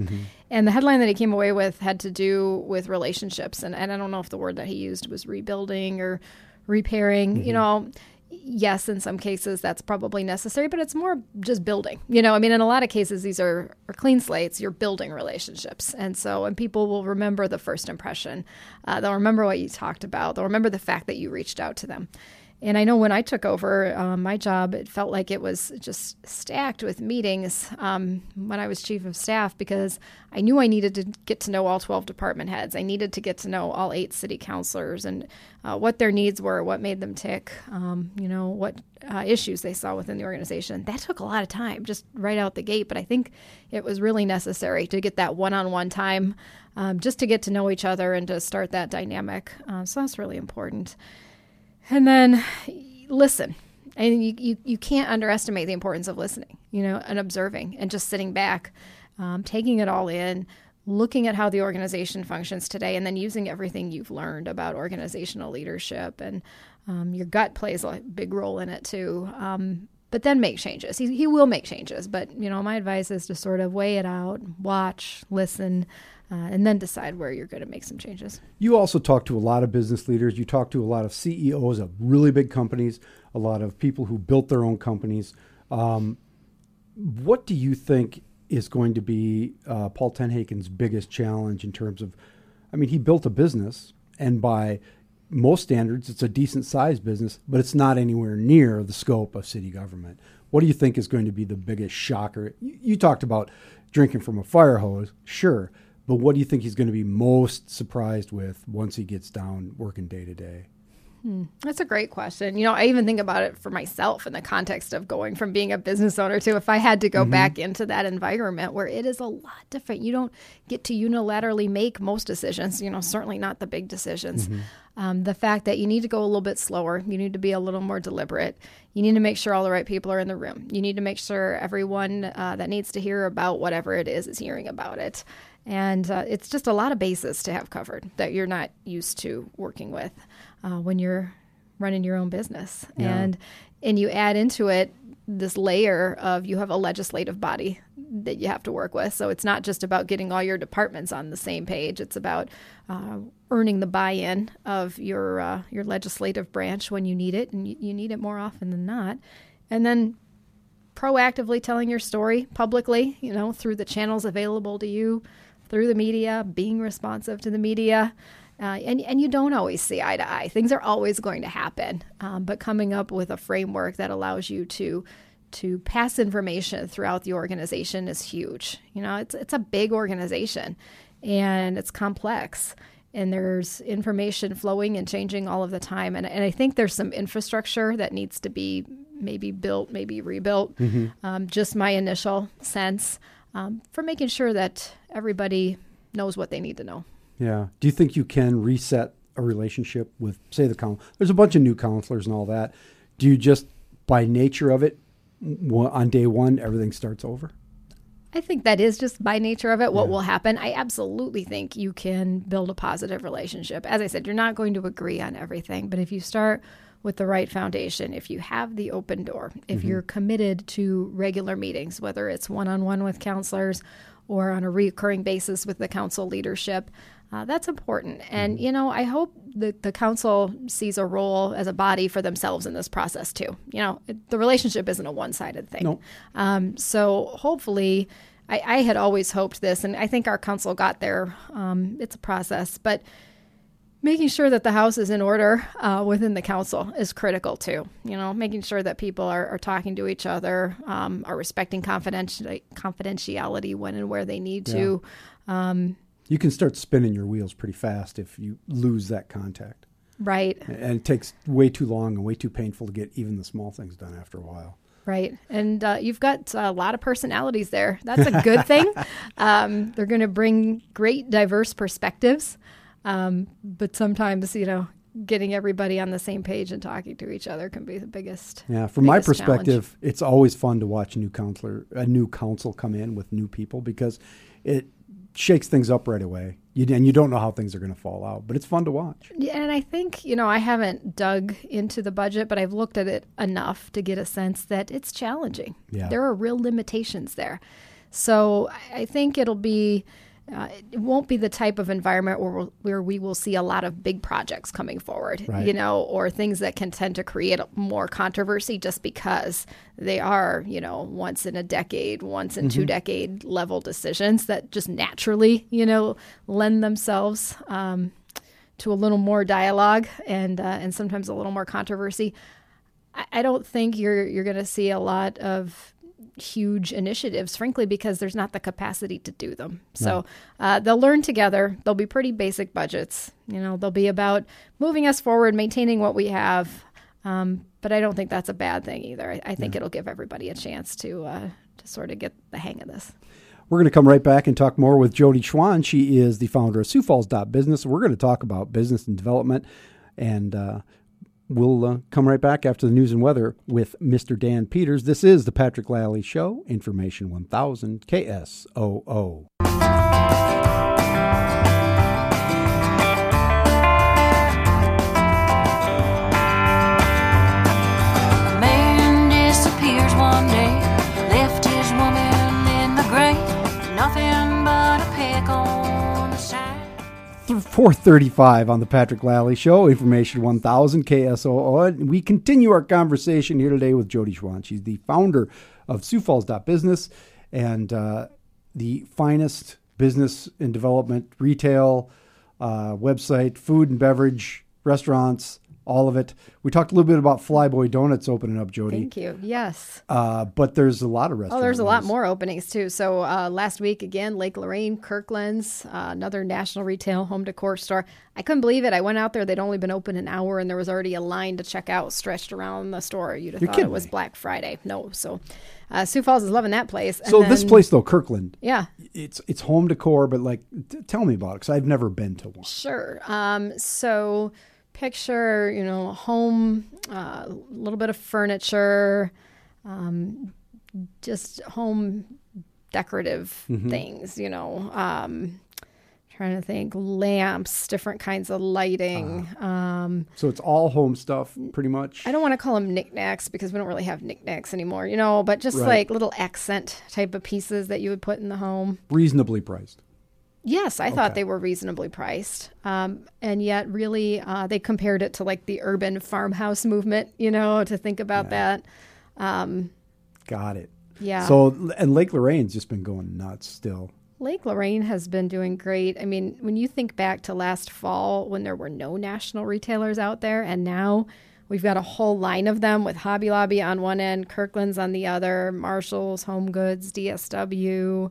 and the headline that he came away with had to do with relationships. And, and I don't know if the word that he used was rebuilding or repairing. You know, yes, in some cases that's probably necessary, but it's more just building. You know, I mean, in a lot of cases, these are, are clean slates. You're building relationships. And so, and people will remember the first impression. Uh, they'll remember what you talked about. They'll remember the fact that you reached out to them. And I know when I took over um, my job, it felt like it was just stacked with meetings um, when I was chief of staff because I knew I needed to get to know all 12 department heads. I needed to get to know all eight city councilors and uh, what their needs were, what made them tick, um, you know, what uh, issues they saw within the organization. That took a lot of time just right out the gate, but I think it was really necessary to get that one on one time um, just to get to know each other and to start that dynamic. Uh, so that's really important. And then listen. And you, you, you can't underestimate the importance of listening, you know, and observing and just sitting back, um, taking it all in, looking at how the organization functions today, and then using everything you've learned about organizational leadership. And um, your gut plays a big role in it too. Um, but then make changes. He, he will make changes. But, you know, my advice is to sort of weigh it out, watch, listen, uh, and then decide where you're going to make some changes. You also talk to a lot of business leaders. You talk to a lot of CEOs of really big companies, a lot of people who built their own companies. Um, what do you think is going to be uh, Paul TenHaken's biggest challenge in terms of? I mean, he built a business, and by most standards, it's a decent sized business, but it's not anywhere near the scope of city government. What do you think is going to be the biggest shocker? You, you talked about drinking from a fire hose, sure, but what do you think he's going to be most surprised with once he gets down working day to day? That's a great question. You know, I even think about it for myself in the context of going from being a business owner to if I had to go back into that environment where it is a lot different. You don't get to unilaterally make most decisions, you know, certainly not the big decisions. Um, the fact that you need to go a little bit slower, you need to be a little more deliberate. You need to make sure all the right people are in the room. You need to make sure everyone uh, that needs to hear about whatever it is is hearing about it. And uh, it's just a lot of bases to have covered that you're not used to working with uh, when you're running your own business. And and you add into it this layer of you have a legislative body that you have to work with. So it's not just about getting all your departments on the same page. It's about uh, earning the buy-in of your uh, your legislative branch when you need it, and you, you need it more often than not. And then proactively telling your story publicly, you know, through the channels available to you, through the media, being responsive to the media. Uh, and, and you don't always see eye to eye. Things are always going to happen. Um, but coming up with a framework that allows you to to pass information throughout the organization is huge. You know, it's it's a big organization and it's complex and there's information flowing and changing all of the time. And, and I think there's some infrastructure that needs to be maybe built, maybe rebuilt. Um, just my initial sense um, for making sure that everybody knows what they need to know. Yeah. Do you think you can reset a relationship with, say, the council? There's a bunch of new counselors and all that. Do you just, by nature of it, on day one, everything starts over? I think that is just by nature of it what will happen. I absolutely think you can build a positive relationship. As I said, you're not going to agree on everything, but if you start with the right foundation, if you have the open door, if mm-hmm. you're committed to regular meetings, whether it's one on one with counselors or on a recurring basis with the council leadership, uh, that's important. And, you know, I hope that the council sees a role as a body for themselves in this process too. You know, it, the relationship isn't a one sided thing. No. Um, so hopefully, I, I had always hoped this, and I think our council got there. Um, it's a process, but making sure that the house is in order uh, within the council is critical too. You know, making sure that people are, are talking to each other, um, are respecting confidentiality, confidentiality when and where they need to. You can start spinning your wheels pretty fast if you lose that contact. Right, And it takes way too long and way too painful to get even the small things done after a while. right. And uh, you've got a lot of personalities there. That's a good thing. Um, they're going to bring great, diverse perspectives. Um, but sometimes, you know, getting everybody on the same page and talking to each other can be the biggest. Yeah, from my biggest challenge. perspective, it's always fun to watch a new counselor, a new council come in with new people because it shakes things up right away. You, and you don't know how things are going to fall out, but it's fun to watch. Yeah, and I think, you know, I haven't dug into the budget, but I've looked at it enough to get a sense that it's challenging. Yeah. There are real limitations there. So I think it'll be, uh, it won't be the type of environment where, we'll, where we will see a lot of big projects coming forward, Right. you know, or things that can tend to create more controversy just because they are, you know, once in a decade, once in two decade level decisions that just naturally, you know, lend themselves. Um, to a little more dialogue and uh, and sometimes a little more controversy. I, I don't think you're you're going to see a lot of huge initiatives, frankly, because there's not the capacity to do them. So uh, they'll learn together. They'll be pretty basic budgets. You know, they'll be about moving us forward, maintaining what we have. Um, but I don't think that's a bad thing either. I, I think it'll give everybody a chance to uh, to sort of get the hang of this. We're going to come right back and talk more with Jodi Schwan. She is the founder of Sioux Falls Business. We're going to talk about business and development, and uh, we'll uh, come right back after the news and weather with Mr. Dan Peters. This is the Patrick Lalley Show, Information 1000 KSOO. 435 on the Patrick Lalley Show, Information 1000 KSOO. And we continue our conversation here today with Jodi Schwan. She's the founder of Sioux Falls Business and uh, the finest business and development, retail, uh, website, food and beverage, restaurants, all of it. We talked a little bit about Flyboy Donuts opening up, Jodi. Thank you. Yes. Uh, but there's a lot of restaurants. Oh, there's a lot more openings too. So uh, last week again, Lake Lorraine, Kirkland's, uh, another national retail home decor store. I couldn't believe it. I went out there; they'd only been open an hour, and there was already a line to check out stretched around the store. You'd have You're thought it was me. Black Friday. No, so uh, Sioux Falls is loving that place. And So this place though, Kirkland, yeah, it's it's home decor, but like, t- tell me about it because I've never been to one. Sure. Um, so picture, you know, home, uh, a little bit of furniture, um, just home decorative things, you know. Um, trying to think lamps, different kinds of lighting. um, So it's all home stuff, pretty much. I don't want to call them knickknacks because we don't really have knickknacks anymore, you know, but just Right. like little accent type of pieces that you would put in the home. reasonably priced. Yes, I thought they were reasonably priced. Um, and yet, really, uh, they compared it to like the urban farmhouse movement, you know, to think about that. Got it. Yeah. So and Lake Lorraine's just been going nuts still. Lake Lorraine has been doing great. I mean, when you think back to last fall when there were no national retailers out there, and now we've got a whole line of them with Hobby Lobby on one end, Kirkland's on the other, Marshalls, Home Goods, DSW,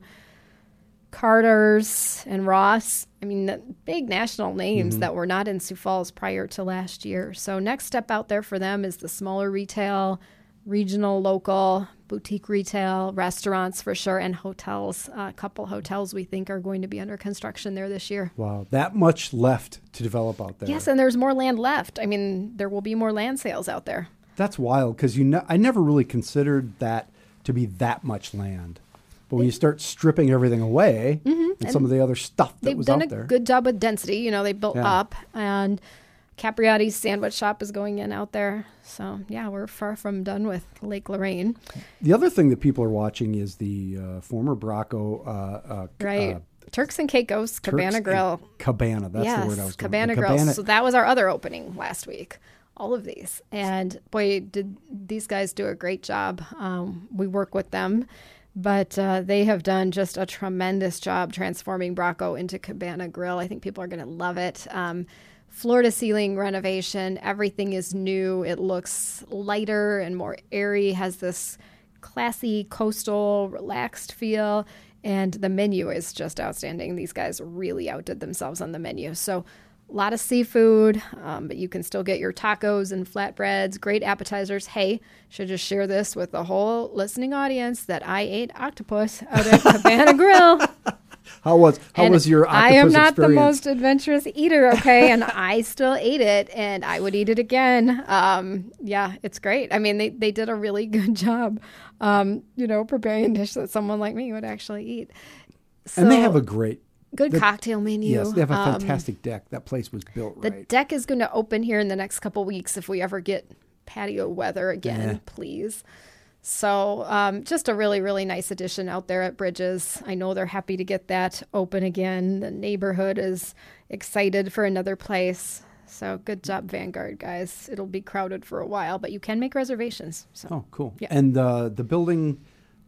Carter's, and Ross. I mean, the big national names mm-hmm. that were not in Sioux Falls prior to last year. So, next step out there for them is the smaller retail, regional, local, boutique retail, restaurants for sure, and hotels. A couple hotels we think are going to be under construction there this year. Wow, that much left to develop out there. Yes, and there's more land left. I mean, there will be more land sales out there. That's wild because you know I never really considered that to be that much land. But when you start stripping everything away and, some of the other stuff that Mm-hmm. They've was done out a there, good job with density. You know, they built Yeah. up, and Capriotti's sandwich shop is going in out there. So yeah, we're far from done with Lake Lorraine. the other thing that people are watching is the uh, former Bracco, uh, uh, Right. uh, Turks and Caicos, Cabana Turks Grill. Cabana. That's yes, the word I was going Cabana for. Grill. So that was our other opening last week. All of these, and boy, did these guys do a great job. Um, we work with them, but uh, they have done just a tremendous job transforming Bracco into Cabana Grill. I think people are going to love it. Um, floor to ceiling renovation. Everything is new. It looks lighter and more airy. Has this classy, coastal, relaxed feel. And the menu is just outstanding. These guys really outdid themselves on the menu. So, a lot of seafood, um, but you can still get your tacos and flatbreads, great appetizers. Hey, should just share this with the whole listening audience that I ate octopus out at Cabana Grill. How was how And was your octopus I am not experience? the most adventurous eater, okay, and I still ate it, and I would eat it again. Um, yeah, it's great. I mean, they they did a really good job, um, you know, preparing a dish that someone like me would actually eat. and they have a great good the- cocktail menu. yes, they have a Um, fantastic deck. That place was built the right. deck is going to open here in the next couple weeks if we ever get patio weather again, Yeah. please. So, um, just a really, really nice addition out there at Bridges. I know they're happy to get that open again. The neighborhood is excited for another place. So, good job, Vanguard guys. It'll be crowded for a while, but you can make reservations. So, oh, cool. Yeah. And uh, the building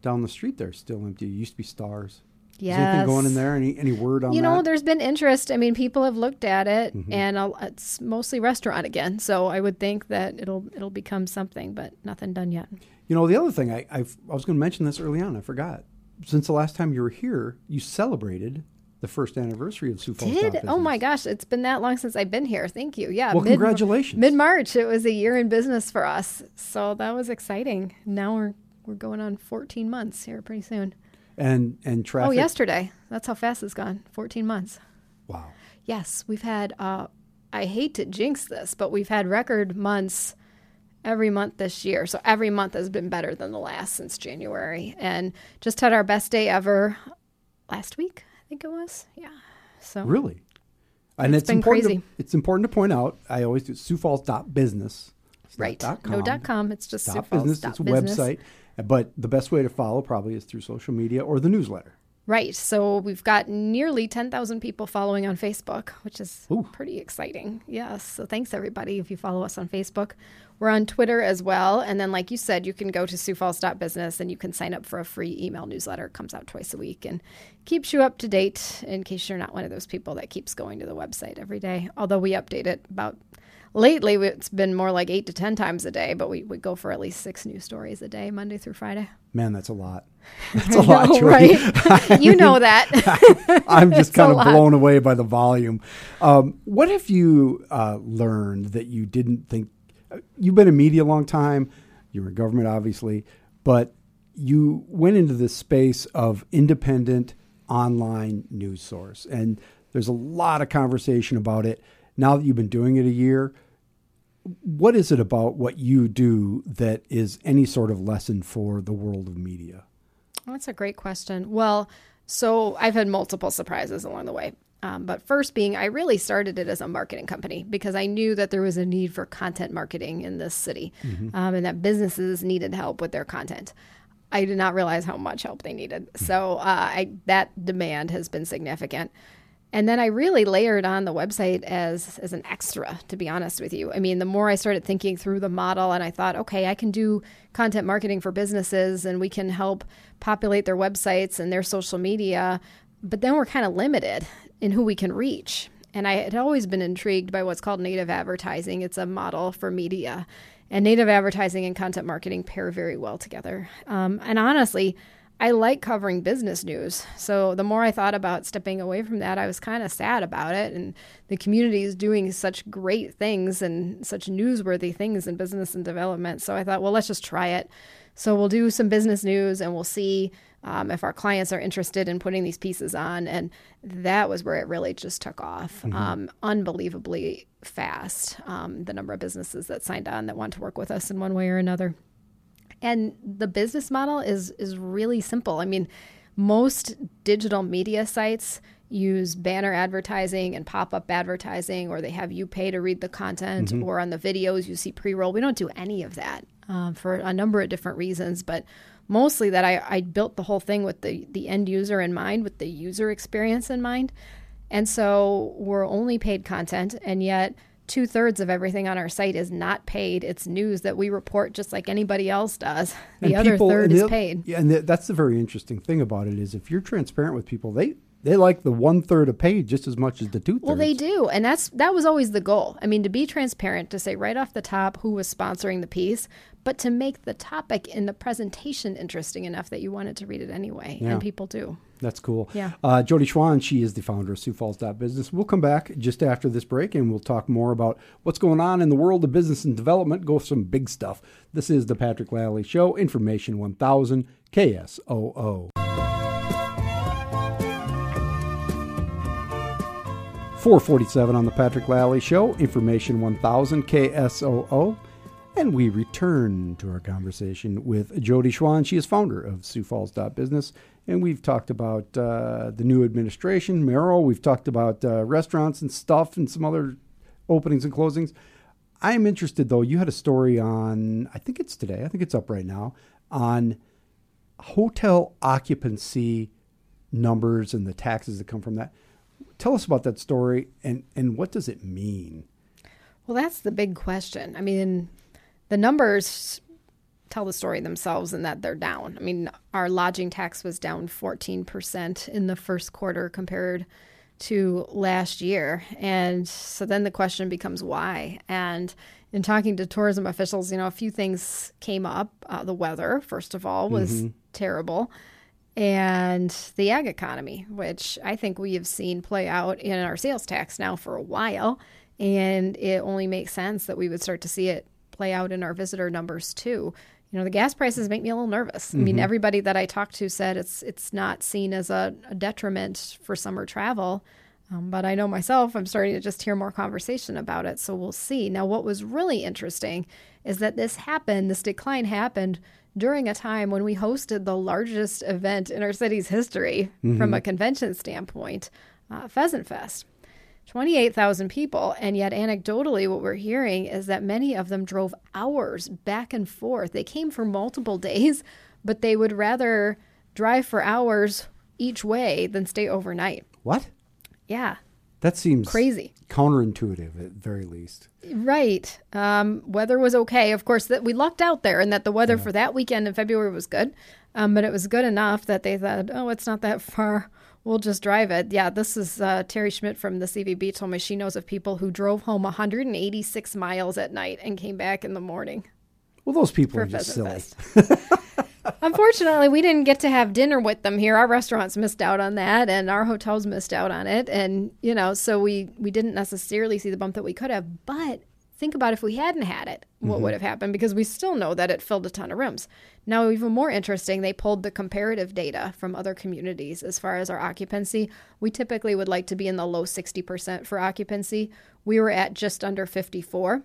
down the street there is still empty. It used to be Stars. Is anything going in there? Any any word on you that? Mm-hmm. know, there's been interest. I mean, people have looked at it, and I'll, it's mostly restaurant again. So I would think that it'll it'll become something, but nothing done yet. You know, the other thing I I've, I was going to mention this early on. I forgot. Since the last time you were here, you celebrated the first anniversary of Sioux Falls. Did oh my gosh, it's been that long since I've been here. Thank you. Yeah. Well, congratulations. Mid March, it was a year in business for us, so that was exciting. Now we're we're going on 14 months here pretty soon. And and traffic. Oh, yesterday. That's how fast it's gone. 14 months. Wow. Yes, we've had. Uh, I hate to jinx this, but we've had record months every month this year. So every month has been better than the last since January, and just had our best day ever last week. I think it was. Yeah. So Really? And It's it's, been important. crazy. To, it's important to point out. I always do Sioux Falls dot business. It's right. dot No dot com. It's just Sioux Falls business. dot It's a business. website. But the best way to follow probably is through social media or the newsletter. Right. So we've got nearly 10,000 people following on Facebook, which is Ooh. pretty exciting. Yes. So thanks everybody if you follow us on Facebook. We're on Twitter as well. And then, like you said, you can go to SiouxFalls.business and you can sign up for a free email newsletter. It comes out twice a week and keeps you up to date in case you're not one of those people that keeps going to the website every day. Although we update it about lately, it's been more like eight to 10 times a day, but we, we go for at least six news stories a day, Monday through Friday. Man, that's a lot. That's a lot, know, Julie. right? you know that. I'm just kind of blown away by the volume. Um, what have you uh, learned that you didn't think? uh, You've been in media a long time. You're in government, obviously, but you went into this space of independent online news source, and there's a lot of conversation about it. Now that you've been doing it a year, what is it about what you do that is any sort of lesson for the world of media? That's a great question. Well, so I've had multiple surprises along the way. Um, but first, being I really started it as a marketing company because I knew that there was a need for content marketing in this city um, and that businesses needed help with their content. I did not realize how much help they needed. So uh, I, that demand has been significant. And then I really layered on the website as as an extra, to be honest with you. I mean, the more I started thinking through the model and I thought, okay, I can do content marketing for businesses and we can help populate their websites and their social media, but then we're kind of limited in who we can reach. And I had always been intrigued by what's called native advertising. It's a model for media. And native advertising and content marketing pair very well together. Um, and honestly, I like covering business news. So the more I thought about stepping away from that, I was kind of sad about it. And the community is doing such great things and such newsworthy things in business and development. So I thought, well, let's just try it. So we'll do some business news and we'll see um, if our clients are interested in putting these pieces on. And that was where it really just took off um, unbelievably fast. Um, the number of businesses that signed on that want to work with us in one way or another. And the business model is is really simple. I mean, most digital media sites use banner advertising and pop-up advertising or they have you pay to read the content or on the videos you see pre-roll. We don't do any of that um, for a number of different reasons but mostly that I, I built the whole thing with the, the end user in mind with the user experience in mind. And so we're only paid content and yet two thirds of everything on our site is not paid. It's news that we report just like anybody else does. The And other people- third is paid. Yeah, and th- that's the very interesting thing about it is if you're transparent with people, they they like the one third of paid just as much as the two thirds. Well, they do, and that's that was always the goal. I mean, to be transparent, to say right off the top who was sponsoring the piece, but to make the topic in the presentation interesting enough that you wanted to read it anyway, Yeah. and people do. That's cool. Yeah. Uh, Jodi Schwan, she is the founder of Sioux Falls Business. We'll come back just after this break and we'll talk more about what's going on in the world of business and development. Go some big stuff. This is the Patrick Lalley Show, Information 1000 KSOO. 447 on the Patrick Lalley Show, Information 1000 KSOO. And we return to our conversation with Jodi Schwan. She is founder of Sioux Falls Business. And we've talked about uh, the new administration, Merrill. We've talked about uh, restaurants and stuff and some other openings and closings. I'm interested, though. You had a story on, I think it's today, I think it's up right now, on hotel occupancy numbers and the taxes that come from that. Tell us about that story and, and what does it mean? Well, that's the big question. I mean, the numbers tell the story themselves in that they're down. I mean, our lodging tax was down 14% in the first quarter compared to last year. And so then the question becomes why? And in talking to tourism officials, you know, a few things came up. Uh, the weather, first of all, was terrible. And the ag economy, which I think we have seen play out in our sales tax now for a while. And it only makes sense that we would start to see it play out in our visitor numbers too. You know, the gas prices make me a little nervous. I mean, everybody that I talked to said it's it's not seen as a, a detriment for summer travel. Um, but I know myself, I'm starting to just hear more conversation about it. So we'll see. Now, what was really interesting is that this happened, this decline happened during a time when we hosted the largest event in our city's history from a convention standpoint, uh, Pheasant Fest. 28,000 people. And yet, anecdotally, what we're hearing is that many of them drove hours back and forth. They came for multiple days, but they would rather drive for hours each way than stay overnight. What? Yeah, That seems crazy. counterintuitive at very least. Right. Um, weather was okay. Of course, that we lucked out there, and that the weather for that weekend in February was good. Um, but it was good enough that they thought, oh, it's not that far. We'll just drive it. Yeah, this is uh, Teri Schmidt from the CVB told me she knows of people who drove home 186 miles at night and came back in the morning Well, those people are just silly. Unfortunately, we didn't get to have dinner with them here. Our restaurants missed out on that, and our hotels missed out on it, and you know, so we we didn't necessarily see the bump that we could have. But think about if we hadn't had it, what mm-hmm. would have happened? Because we still know that it filled a ton of rooms. Now, even more interesting, they pulled the comparative data from other communities as far as our occupancy. We typically would like to be in the low sixty percent for occupancy. We were at just under fifty four.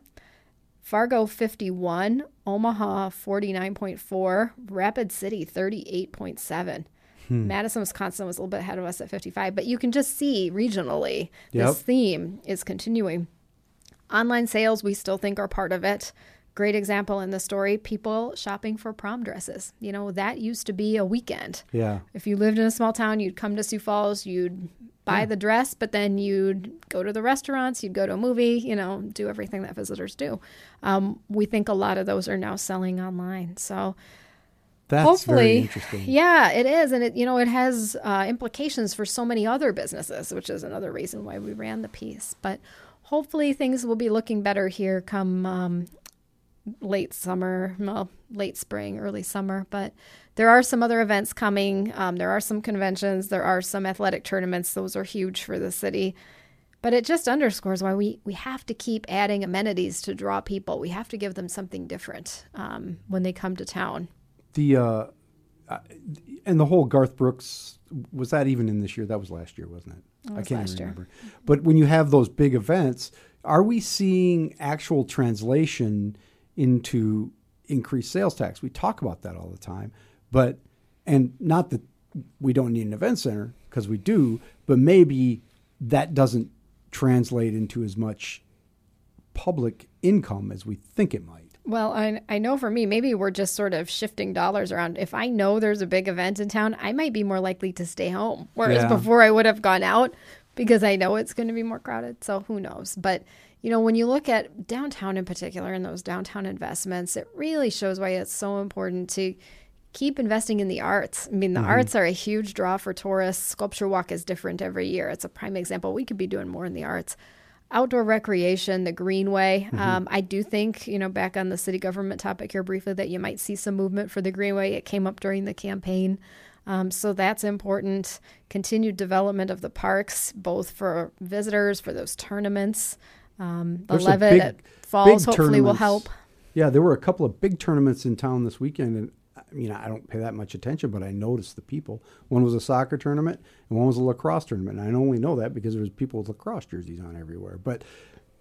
Fargo 51, Omaha 49.4, Rapid City 38.7. Hmm. Madison, Wisconsin was a little bit ahead of us at 55, but you can just see regionally Yep. this theme is continuing. Online sales, we still think are part of it. Great example in the story people shopping for prom dresses. You know, that used to be a weekend. Yeah. If you lived in a small town, you'd come to Sioux Falls, you'd buy the dress, but then you'd go to the restaurants, you'd go to a movie, you know, do everything that visitors do. Um, we think a lot of those are now selling online. So That's hopefully, very interesting. yeah, it is, and it you know it has uh, implications for so many other businesses, which is another reason why we ran the piece. But hopefully, things will be looking better here come um, late summer, well, late spring, early summer. But there are some other events coming. Um, there are some conventions. There are some athletic tournaments. Those are huge for the city. But it just underscores why we, we have to keep adding amenities to draw people. We have to give them something different um, when they come to town. The uh, and the whole Garth Brooks was that even in this year? That was last year, wasn't it? I was can't last even year. remember. But when you have those big events, are we seeing actual translation into increased sales tax? We talk about that all the time, but and not that we don't need an event center because we do, but maybe that doesn't translate into as much public income as we think it might. Well, I, I know for me, maybe we're just sort of shifting dollars around. If I know there's a big event in town, I might be more likely to stay home. Whereas Yeah. before I would have gone out because I know it's going to be more crowded. So who knows? But, you know, when you look at downtown in particular and those downtown investments, it really shows why it's so important to keep investing in the arts. I mean, the arts are a huge draw for tourists. Sculpture Walk is different every year. It's a prime example. We could be doing more in the arts outdoor recreation, the greenway. Um, I do think, you know, back on the city government topic here briefly, that you might see some movement for the greenway. It came up during the campaign. Um, so that's important. Continued development of the parks, both for visitors, for those tournaments. Um, the There's Levitt big- Falls hopefully will help. Yeah, there were a couple of big tournaments in town this weekend, and I mean, I don't pay that much attention, but I noticed the people. One was a soccer tournament, and one was a lacrosse tournament. And I only know that because there was people with lacrosse jerseys on everywhere. But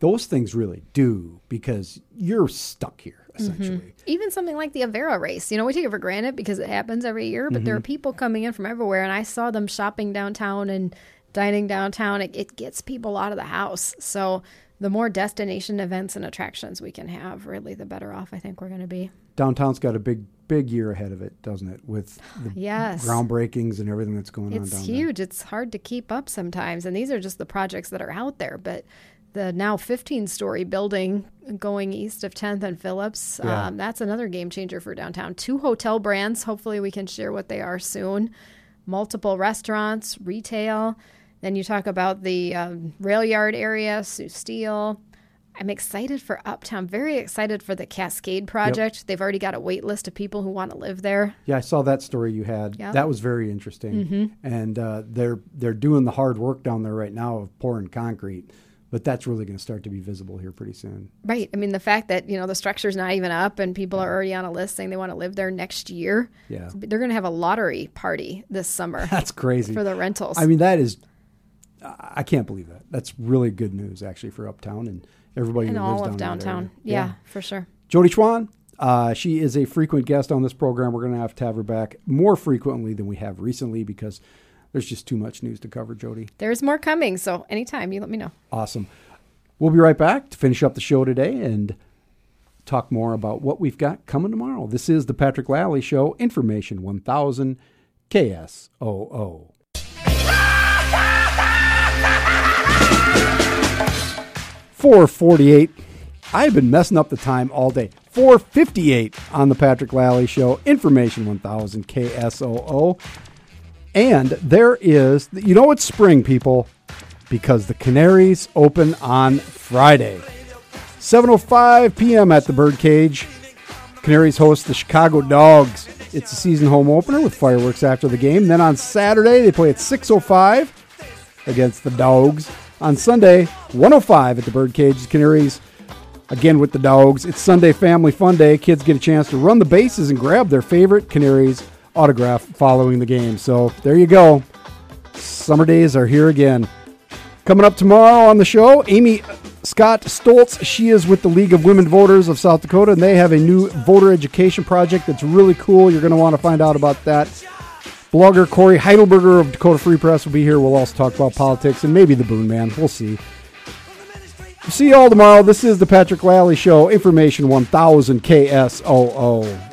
those things really do because you're stuck here mm-hmm. essentially. even something like the Avera race. You know, we take it for granted because it happens every year, but there mm-hmm. are people coming in from everywhere, and I saw them shopping downtown and dining downtown. It, it gets people out of the house. So the more destination events and attractions we can have, really, the better off I think we're going to be. Downtown's got a big, big year ahead of it, doesn't it? With the Yes. groundbreakings and everything that's going on It's huge. It's hard to keep up sometimes. And these are just the projects that are out there. But the now 15 story building going east of 10th and Phillips, Yeah. um, that's another game changer for downtown. Two hotel brands. Hopefully, we can share what they are soon. Multiple restaurants, retail. Then you talk about the um, rail yard area, Sioux Steel. I'm excited for Uptown. Very excited for the Cascade project. They've already got a wait list of people who want to live there. Yeah, I saw that story you had. Yeah. That was very interesting. And uh, they're they're doing the hard work down there right now of pouring concrete, but that's really going to start to be visible here pretty soon. Right. I mean, the fact that, you know, the structure's not even up and people are already on a list saying they want to live there next year. Yeah. They're going to have a lottery party this summer That's crazy. for the rentals. I mean, that is, I can't believe that. That's really good news actually for Uptown and everybody and who lives all of down downtown. area. Yeah, for sure. Jodi Schwan, uh, she is a frequent guest on this program. We're going to have to have her back more frequently than we have recently because there's just too much news to cover, Jody. There's more coming. So anytime you let me know. Awesome. We'll be right back to finish up the show today and talk more about what we've got coming tomorrow. This is the Patrick Lalley Show, Information 1000 KSOO. 448. I've been messing up the time all day. 458 on the Patrick Lalley Show, Information 1000 KSOO. And there is, you know it's spring, people, because the Canaries open on Friday. 7.05 p.m. at the Birdcage. Canaries host the Chicago Dogs. It's a season home opener with fireworks after the game. Then on Saturday, they play at 6.05 against the Dogs. On Sunday, 105 at the Birdcage. Canaries again with the Dogs. It's Sunday Family Fun Day. Kids get a chance to run the bases and grab their favorite Canaries autograph following the game. So there you go. Summer days are here again. Coming up tomorrow on the show, Amy Scott Stoltz. She is with the League of Women Voters of South Dakota, and they have a new voter education project that's really cool. You're going to want to find out about that. Blogger Cory Heidelberger of Dakota Free Press will be here. We'll also talk about politics and maybe the Boone Man. We'll see. See you all tomorrow. This is the Patrick Lalley Show, Information 1000 KSOO.